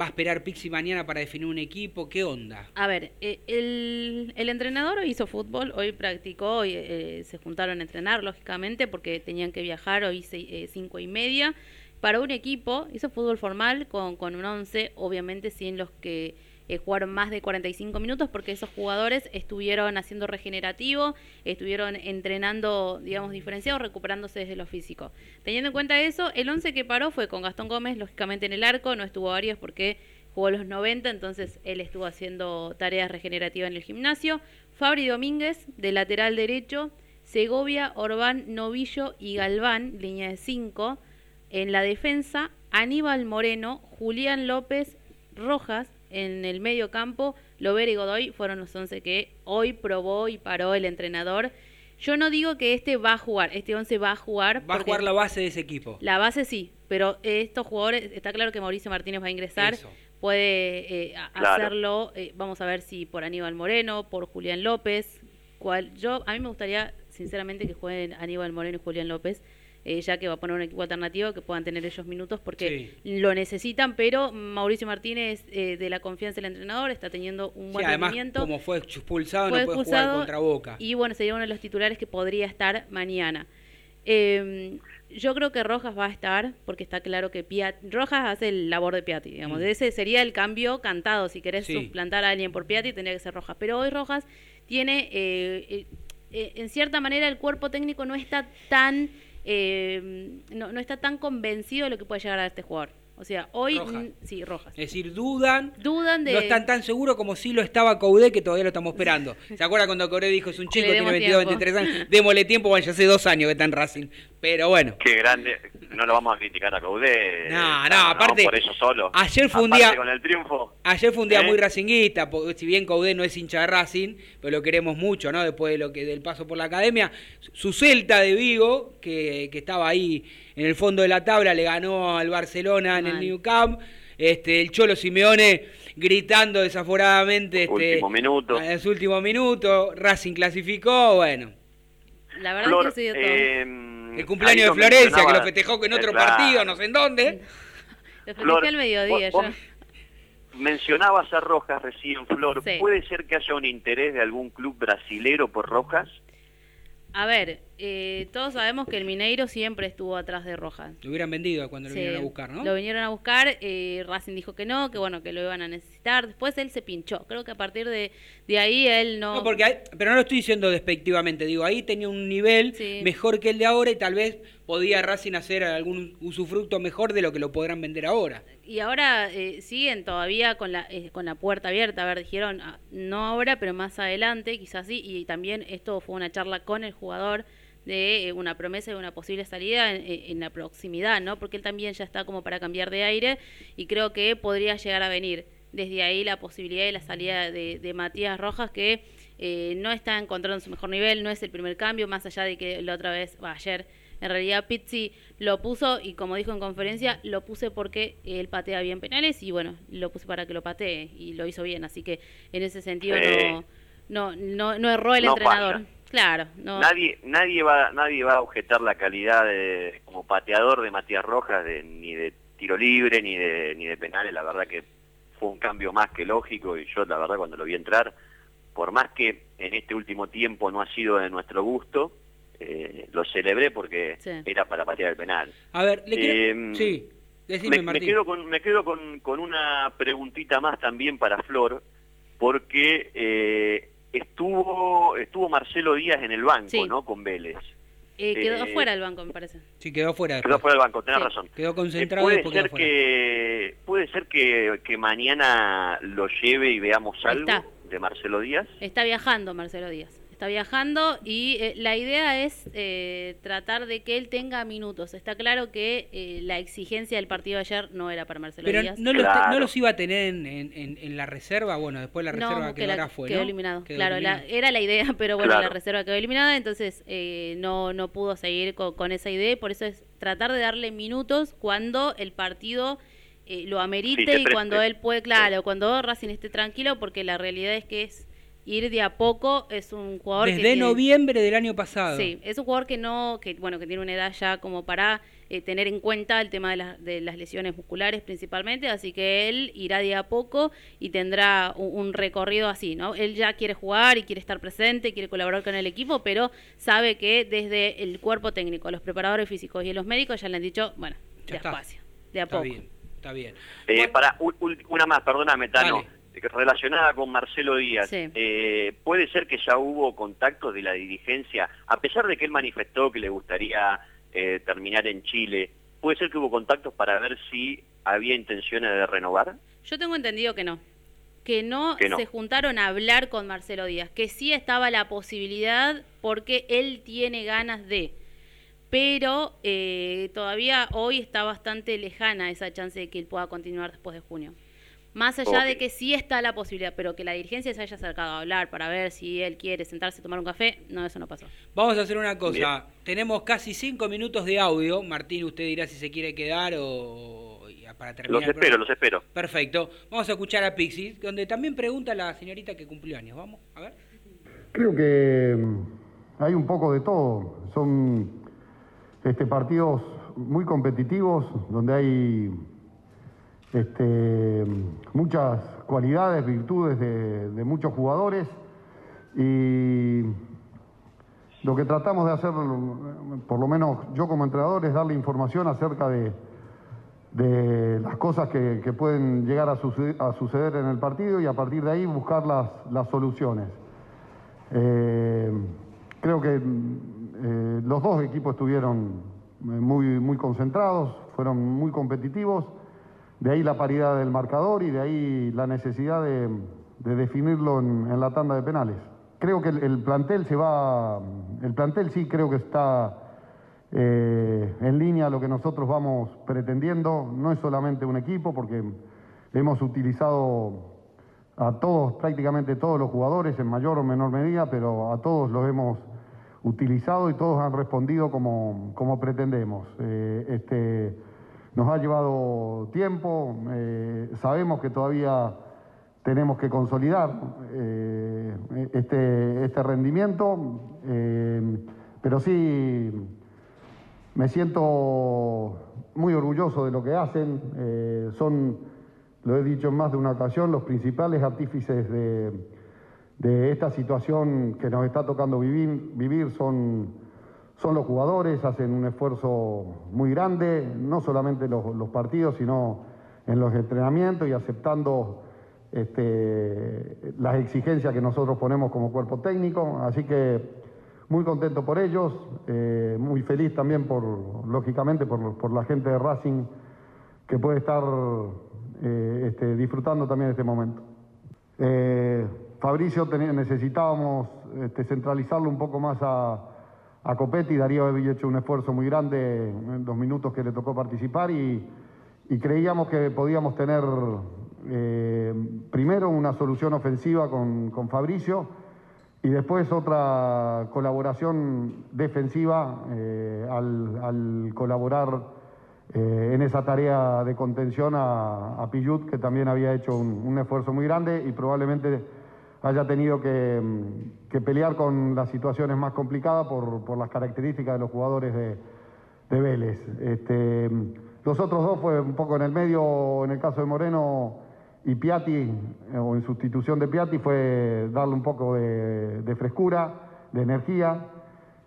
va a esperar Pixi mañana para definir un equipo, qué onda. A ver, eh, el, el entrenador hoy hizo fútbol, hoy practicó, hoy eh, se juntaron a entrenar, lógicamente, porque tenían que viajar hoy se- eh, cinco y media. Para un equipo, hizo fútbol formal con, un 11, obviamente sin los que eh, jugaron más de 45 minutos, porque esos jugadores estuvieron haciendo regenerativo, estuvieron entrenando, digamos, diferenciados, recuperándose desde lo físico. Teniendo en cuenta eso, el 11 que paró fue con Gastón Gómez, lógicamente en el arco, no estuvo Arias porque jugó los 90, entonces él estuvo haciendo tareas regenerativas en el gimnasio. Fabri Domínguez, de lateral derecho, Segovia, Orbán, Novillo y Galván, línea de 5. En la defensa, Aníbal Moreno, Julián López, Rojas, en el medio campo, Lovera y Godoy fueron los 11 que hoy probó y paró el entrenador. Yo no digo que este va a jugar, este 11 va a jugar. Va a jugar la base de ese equipo. la base sí, pero estos jugadores, está claro que Mauricio Martínez va a ingresar, Eso. puede eh, Claro. hacerlo, eh, vamos a ver si por Aníbal Moreno, por Julián López, cual, yo a mí me gustaría sinceramente que jueguen Aníbal Moreno y Julián López, eh, ya que va a poner un equipo alternativo que puedan tener ellos minutos porque lo necesitan, pero Mauricio Martínez eh, de la confianza del entrenador está teniendo un Sí, buen además, rendimiento. como fue expulsado, Fue no puede jugar contra Boca. Y bueno, sería uno de los titulares que podría estar mañana. Eh, yo creo que Rojas va a estar, porque está claro que Piat Rojas hace el labor de Piatti, digamos. Mm. Ese sería el cambio cantado. Si querés Sí. suplantar a alguien por Piatti, tendría que ser Rojas. Pero hoy Rojas tiene, eh, eh, en cierta manera, el cuerpo técnico no está tan, eh, no, no está tan convencido de lo que puede llegar a este jugador. O sea, hoy, Rojas. mm, sí, Rojas. Es decir, dudan, Dudan de... no están tan seguros como si lo estaba Coudet, que todavía lo estamos esperando. ¿Se acuerda cuando Coudet dijo, es un chico, tiene demos 22, tiempo. 23 años? Démosle tiempo, bueno, ya hace dos años que está en Racing. Pero bueno. Qué grande. No lo vamos a criticar a Coudet. No, no, aparte- Por eso solo. Ayer fue un Aparte día- con el triunfo. Ayer fue un día ¿Eh? muy racinguista, porque si bien Coudet no es hincha de Racing, pero lo queremos mucho, ¿no? Después de lo que del paso por la academia, su Celta de Vigo, que, que estaba ahí en el fondo de la tabla, le ganó al Barcelona en el. New Camp. Este, el Cholo Simeone gritando desaforadamente este, Último minuto. en su último minuto, Racing clasificó, bueno. La verdad Flor, que se dio todo. eh, El cumpleaños de lo Florencia, que lo festejó en Eh, otro claro. partido, no sé en dónde. Lo Flor, festejé al mediodía vos- ya. vos Mencionabas a Rojas recién, Flor. Sí. ¿Puede ser que haya un interés de algún club brasilero por Rojas? A ver, eh, todos sabemos que el Mineiro siempre estuvo atrás de Rojas. Lo hubieran vendido cuando lo Sí, vinieron a buscar, ¿no? Lo vinieron a buscar, eh, Racing dijo que no, que bueno, que lo iban a necesitar. Después él se pinchó. Creo que a partir de, de ahí él no... No, porque hay- pero no lo estoy diciendo despectivamente, digo, ahí tenía un nivel Sí. mejor que el de ahora y tal vez podía Racing hacer algún usufructo mejor de lo que lo podrán vender ahora. Y ahora eh, siguen todavía con la, eh, con la puerta abierta. A ver, dijeron, ah, no ahora, pero más adelante, quizás sí. Y también esto fue una charla con el jugador de eh, una promesa de una posible salida en, en- la proximidad, ¿no? Porque él también ya está como para cambiar de aire y creo que podría llegar a venir desde ahí la posibilidad de la salida de, de Matías Rojas, que eh, no está encontrando su mejor nivel, no es el primer cambio, más allá de que la otra vez, bah, ayer, en realidad Pizzi lo puso y como dijo en conferencia, lo puse porque él patea bien penales y bueno, lo puse para que lo patee y lo hizo bien, así que en ese sentido Sí. no, no, no, no erró el No entrenador. Claro, no. Nadie, nadie va, nadie va a objetar la calidad de, como pateador de Matías Rojas, de, ni de tiro libre, ni de, ni de penales. La verdad que fue un cambio más que lógico y yo la verdad cuando lo vi entrar, por más que en este último tiempo no ha sido de nuestro gusto, eh, lo celebré porque Sí. era para patear el penal. A ver, le quiero... Eh, sí, decime, me, me Martín. quedo con me quedo con, con una preguntita más también para Flor porque eh, estuvo estuvo Marcelo Díaz en el banco Sí. no con Vélez Eh, quedó eh, fuera el banco, me parece. Sí, quedó fuera. quedó fuera del banco tenés Sí. razón Quedó Eh, concentrado y puede ser fuera. que puede ser que, que mañana lo lleve y veamos algo está. de Marcelo Díaz Está viajando Marcelo Díaz. Está viajando y eh, la idea es eh, tratar de que él tenga minutos. Está claro que eh, la exigencia del partido de ayer no era para Marcelo Pero Díaz. no, los, te- no los iba a tener en, en- en- en la reserva, bueno, después la reserva No, que que la- ahora fue, quedó ¿no? eliminado. Quedó claro, la- era la idea, pero bueno, Claro. la reserva quedó eliminada, entonces eh, no, no pudo seguir co- con, esa idea. y Por eso es tratar de darle minutos cuando el partido eh, lo amerite Sí, y cuando él puede, claro, cuando Racing esté tranquilo, porque la realidad es que es ir de a poco. Es un jugador que Desde tiene- noviembre del año pasado. Sí, es un jugador que no, que bueno, que tiene una edad ya como para eh, tener en cuenta el tema de, la- de las lesiones musculares principalmente, así que él irá de a poco y tendrá un, un recorrido así, ¿no? Él ya quiere jugar y quiere estar presente, quiere colaborar con el equipo, pero sabe que desde el cuerpo técnico, los preparadores físicos y los médicos ya le han dicho, bueno, Ya está. despacio, de a Está poco. bien, está bien. Eh, para una más, perdóname, Tano, Dale. Eh, relacionada con Marcelo Díaz. Sí. Eh, ¿Puede ser que ya hubo contactos de la dirigencia, a pesar de que él manifestó que le gustaría eh, terminar en Chile, puede ser que hubo contactos para ver si había intenciones de renovar? Yo tengo entendido que no. Que no, Que no. se juntaron a hablar con Marcelo Díaz, que sí estaba la posibilidad porque él tiene ganas de. Pero eh, todavía hoy está bastante lejana esa chance de que él pueda continuar después de junio. Más allá de que sí está la posibilidad, pero que la dirigencia se haya acercado a hablar para ver si él quiere sentarse a tomar un café, no, eso no pasó. Vamos a hacer una cosa. Tenemos casi cinco minutos de audio. Martín, usted dirá si se quiere quedar o para terminar. Los espero, los espero. Perfecto. Vamos a escuchar a Pixie, donde también pregunta la señorita que cumplió años. Vamos, a ver. Creo que mm, hay un poco de todo. Son este, partidos muy competitivos, donde hay este, muchas cualidades, virtudes de, muchos jugadores. Y lo que tratamos de hacer, por lo menos yo como entrenador, es darle información acerca de, las cosas que, pueden llegar a, suce- a suceder en el partido y a partir de ahí buscar las, soluciones. Eh, creo que eh, los dos equipos estuvieron muy, muy concentrados, fueron muy competitivos, de ahí la paridad del marcador y de ahí la necesidad de, de definirlo en, la tanda de penales. Creo que el, el plantel se va, el plantel sí creo que está eh, en línea a lo que nosotros vamos pretendiendo, no es solamente un equipo porque hemos utilizado a todos, prácticamente todos los jugadores, en mayor o menor medida, pero a todos los hemos utilizado y todos han respondido como, como pretendemos. Eh, este, nos ha llevado tiempo, eh, sabemos que todavía tenemos que consolidar eh, este, este rendimiento, eh, pero sí me siento muy orgulloso de lo que hacen, son lo he dicho en más de una ocasión, los principales artífices de, de esta situación que nos está tocando vivir, vivir son, son los jugadores, hacen un esfuerzo muy grande, no solamente en los, los partidos, sino en los entrenamientos y aceptando este, las exigencias que nosotros ponemos como cuerpo técnico. Así que muy contento por ellos, eh, muy feliz también por, lógicamente, por, por la gente de Racing que puede estar eh, este, disfrutando también este momento. Eh, Fabricio necesitábamos este, centralizarlo un poco más a, a Copetti, Darío había hecho un esfuerzo muy grande en los minutos que le tocó participar y, creíamos que podíamos tener eh, primero una solución ofensiva con, con Fabricio y después otra colaboración defensiva eh, al, colaborar eh, en esa tarea de contención a, a Pillut, que también había hecho un esfuerzo muy grande y probablemente haya tenido que, mm, que pelear con las situaciones más complicadas por, por las características de los jugadores de, de Vélez. Este, los otros dos fue un poco en el medio, en el caso de Moreno y Piatti, eh, o en sustitución de Piatti, fue darle un poco de, de frescura, de energía.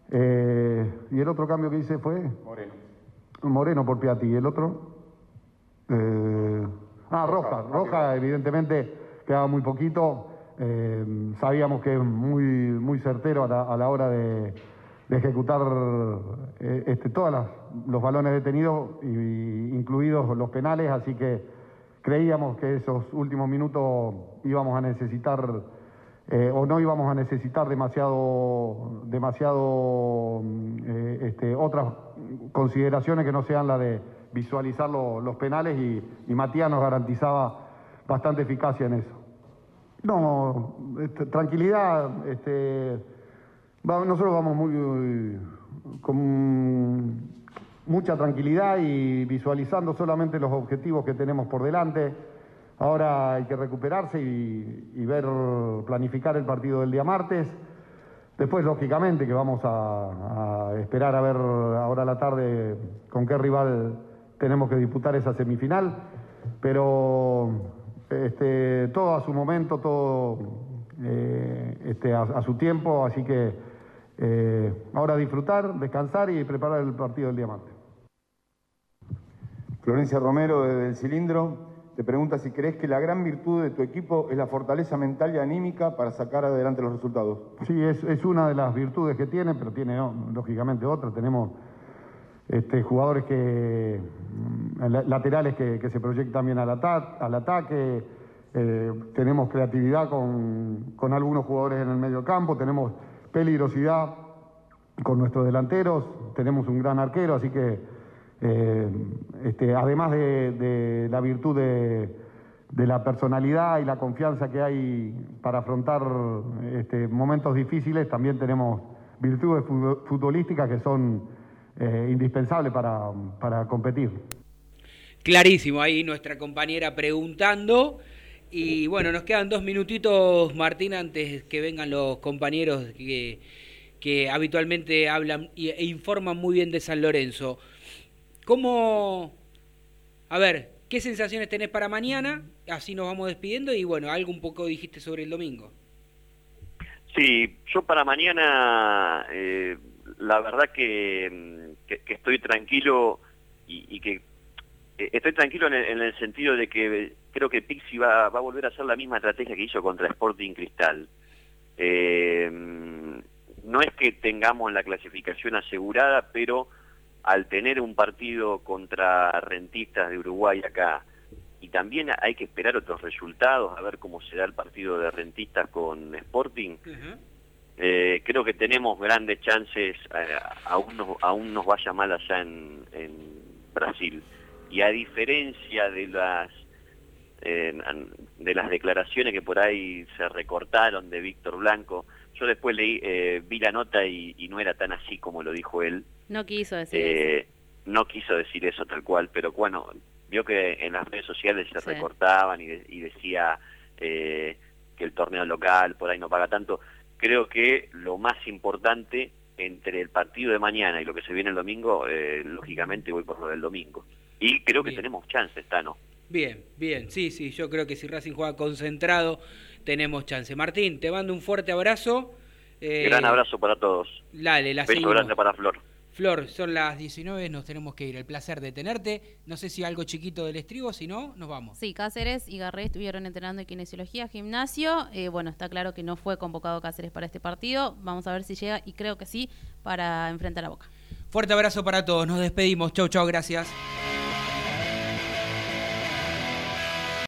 Eh, y el otro cambio que hice fue... Moreno. Moreno por Piatti. ¿Y el otro? Eh, ah, Roja. Roja, evidentemente, quedaba muy poquito. Eh, sabíamos que es muy, muy certero a la, hora de, ejecutar eh, este, todos los balones detenidos, y, incluidos los penales, así que creíamos que esos últimos minutos íbamos a necesitar eh, o no íbamos a necesitar demasiado, demasiado eh, este, otras consideraciones que no sean la de visualizar lo- los penales y, y Matías nos garantizaba bastante eficacia en eso. No, este, tranquilidad, este, nosotros vamos muy con mucha tranquilidad y visualizando solamente los objetivos que tenemos por delante. Ahora hay que recuperarse y, y ver, planificar el partido del día martes. Después, lógicamente, que vamos a, a esperar a ver ahora a la tarde con qué rival tenemos que disputar esa semifinal. Pero este, todo a su momento, todo eh, este, a, a su tiempo. Así que eh, ahora disfrutar, descansar y preparar el partido del día martes. Florencia Romero desde el cilindro te pregunta si crees que la gran virtud de tu equipo es la fortaleza mental y anímica para sacar adelante los resultados. Sí, es, es una de las virtudes que tiene, pero tiene lógicamente otra. Tenemos este, jugadores que, mm, la- laterales que, que se proyectan bien al, ata- al ataque, eh, tenemos creatividad con, con algunos jugadores en el medio campo, tenemos peligrosidad con nuestros delanteros, tenemos un gran arquero, así que eh, este, además de, la virtud de, la personalidad y la confianza que hay para afrontar este, momentos difíciles, también tenemos virtudes fu- futbolísticas que son eh, indispensables para, para competir. Clarísimo, ahí nuestra compañera preguntando. Y bueno, nos quedan dos minutitos, Martín, antes que vengan los compañeros que, que habitualmente hablan y- e informan muy bien de San Lorenzo. ¿Cómo, a ver, qué sensaciones tenés para mañana? Así nos vamos despidiendo y bueno, algo un poco dijiste sobre el domingo. Sí, yo para mañana, eh, la verdad que, mm, que, estoy tranquilo y, que eh, estoy tranquilo en el, en el sentido de que creo que Pixi va, va a volver a hacer la misma estrategia que hizo contra Sporting Cristal. Eh, no es que tengamos la clasificación asegurada, pero al tener un partido contra rentistas de Uruguay acá, y también hay que esperar otros resultados, a ver cómo será el partido de rentistas con Sporting, eh, creo que tenemos grandes chances, eh, aún, nos, aún nos vaya mal allá en, en Brasil. Y a diferencia de las eh, de las declaraciones que por ahí se recortaron de Víctor Blanco, yo después leí, eh, vi la nota y, y no era tan así como lo dijo él. No quiso decir eso. No quiso decir eso tal cual, pero bueno, vio que en las redes sociales se Sí. recortaban y, de- y decía que el torneo local por ahí no paga tanto. Creo que lo más importante entre el partido de mañana y lo que se viene el domingo, eh, lógicamente voy por lo del domingo. Y creo que tenemos chances, Tano. Bien, bien, sí, sí, yo creo que si Racing juega concentrado tenemos chance. Martín, te mando un fuerte abrazo. Eh, Gran abrazo para todos. Dale, la Beso grande para Flor. Flor, son las 19, nos tenemos que ir. El placer de tenerte. No sé si algo chiquito del estribo, si no, nos vamos. Sí, Cáceres y Garré estuvieron entrenando en kinesiología, gimnasio. Eh, bueno, está claro que no fue convocado Cáceres para este partido. Vamos a ver si llega y creo que sí para enfrentar a Boca. Fuerte abrazo para todos. Nos despedimos. Chau, chau, gracias.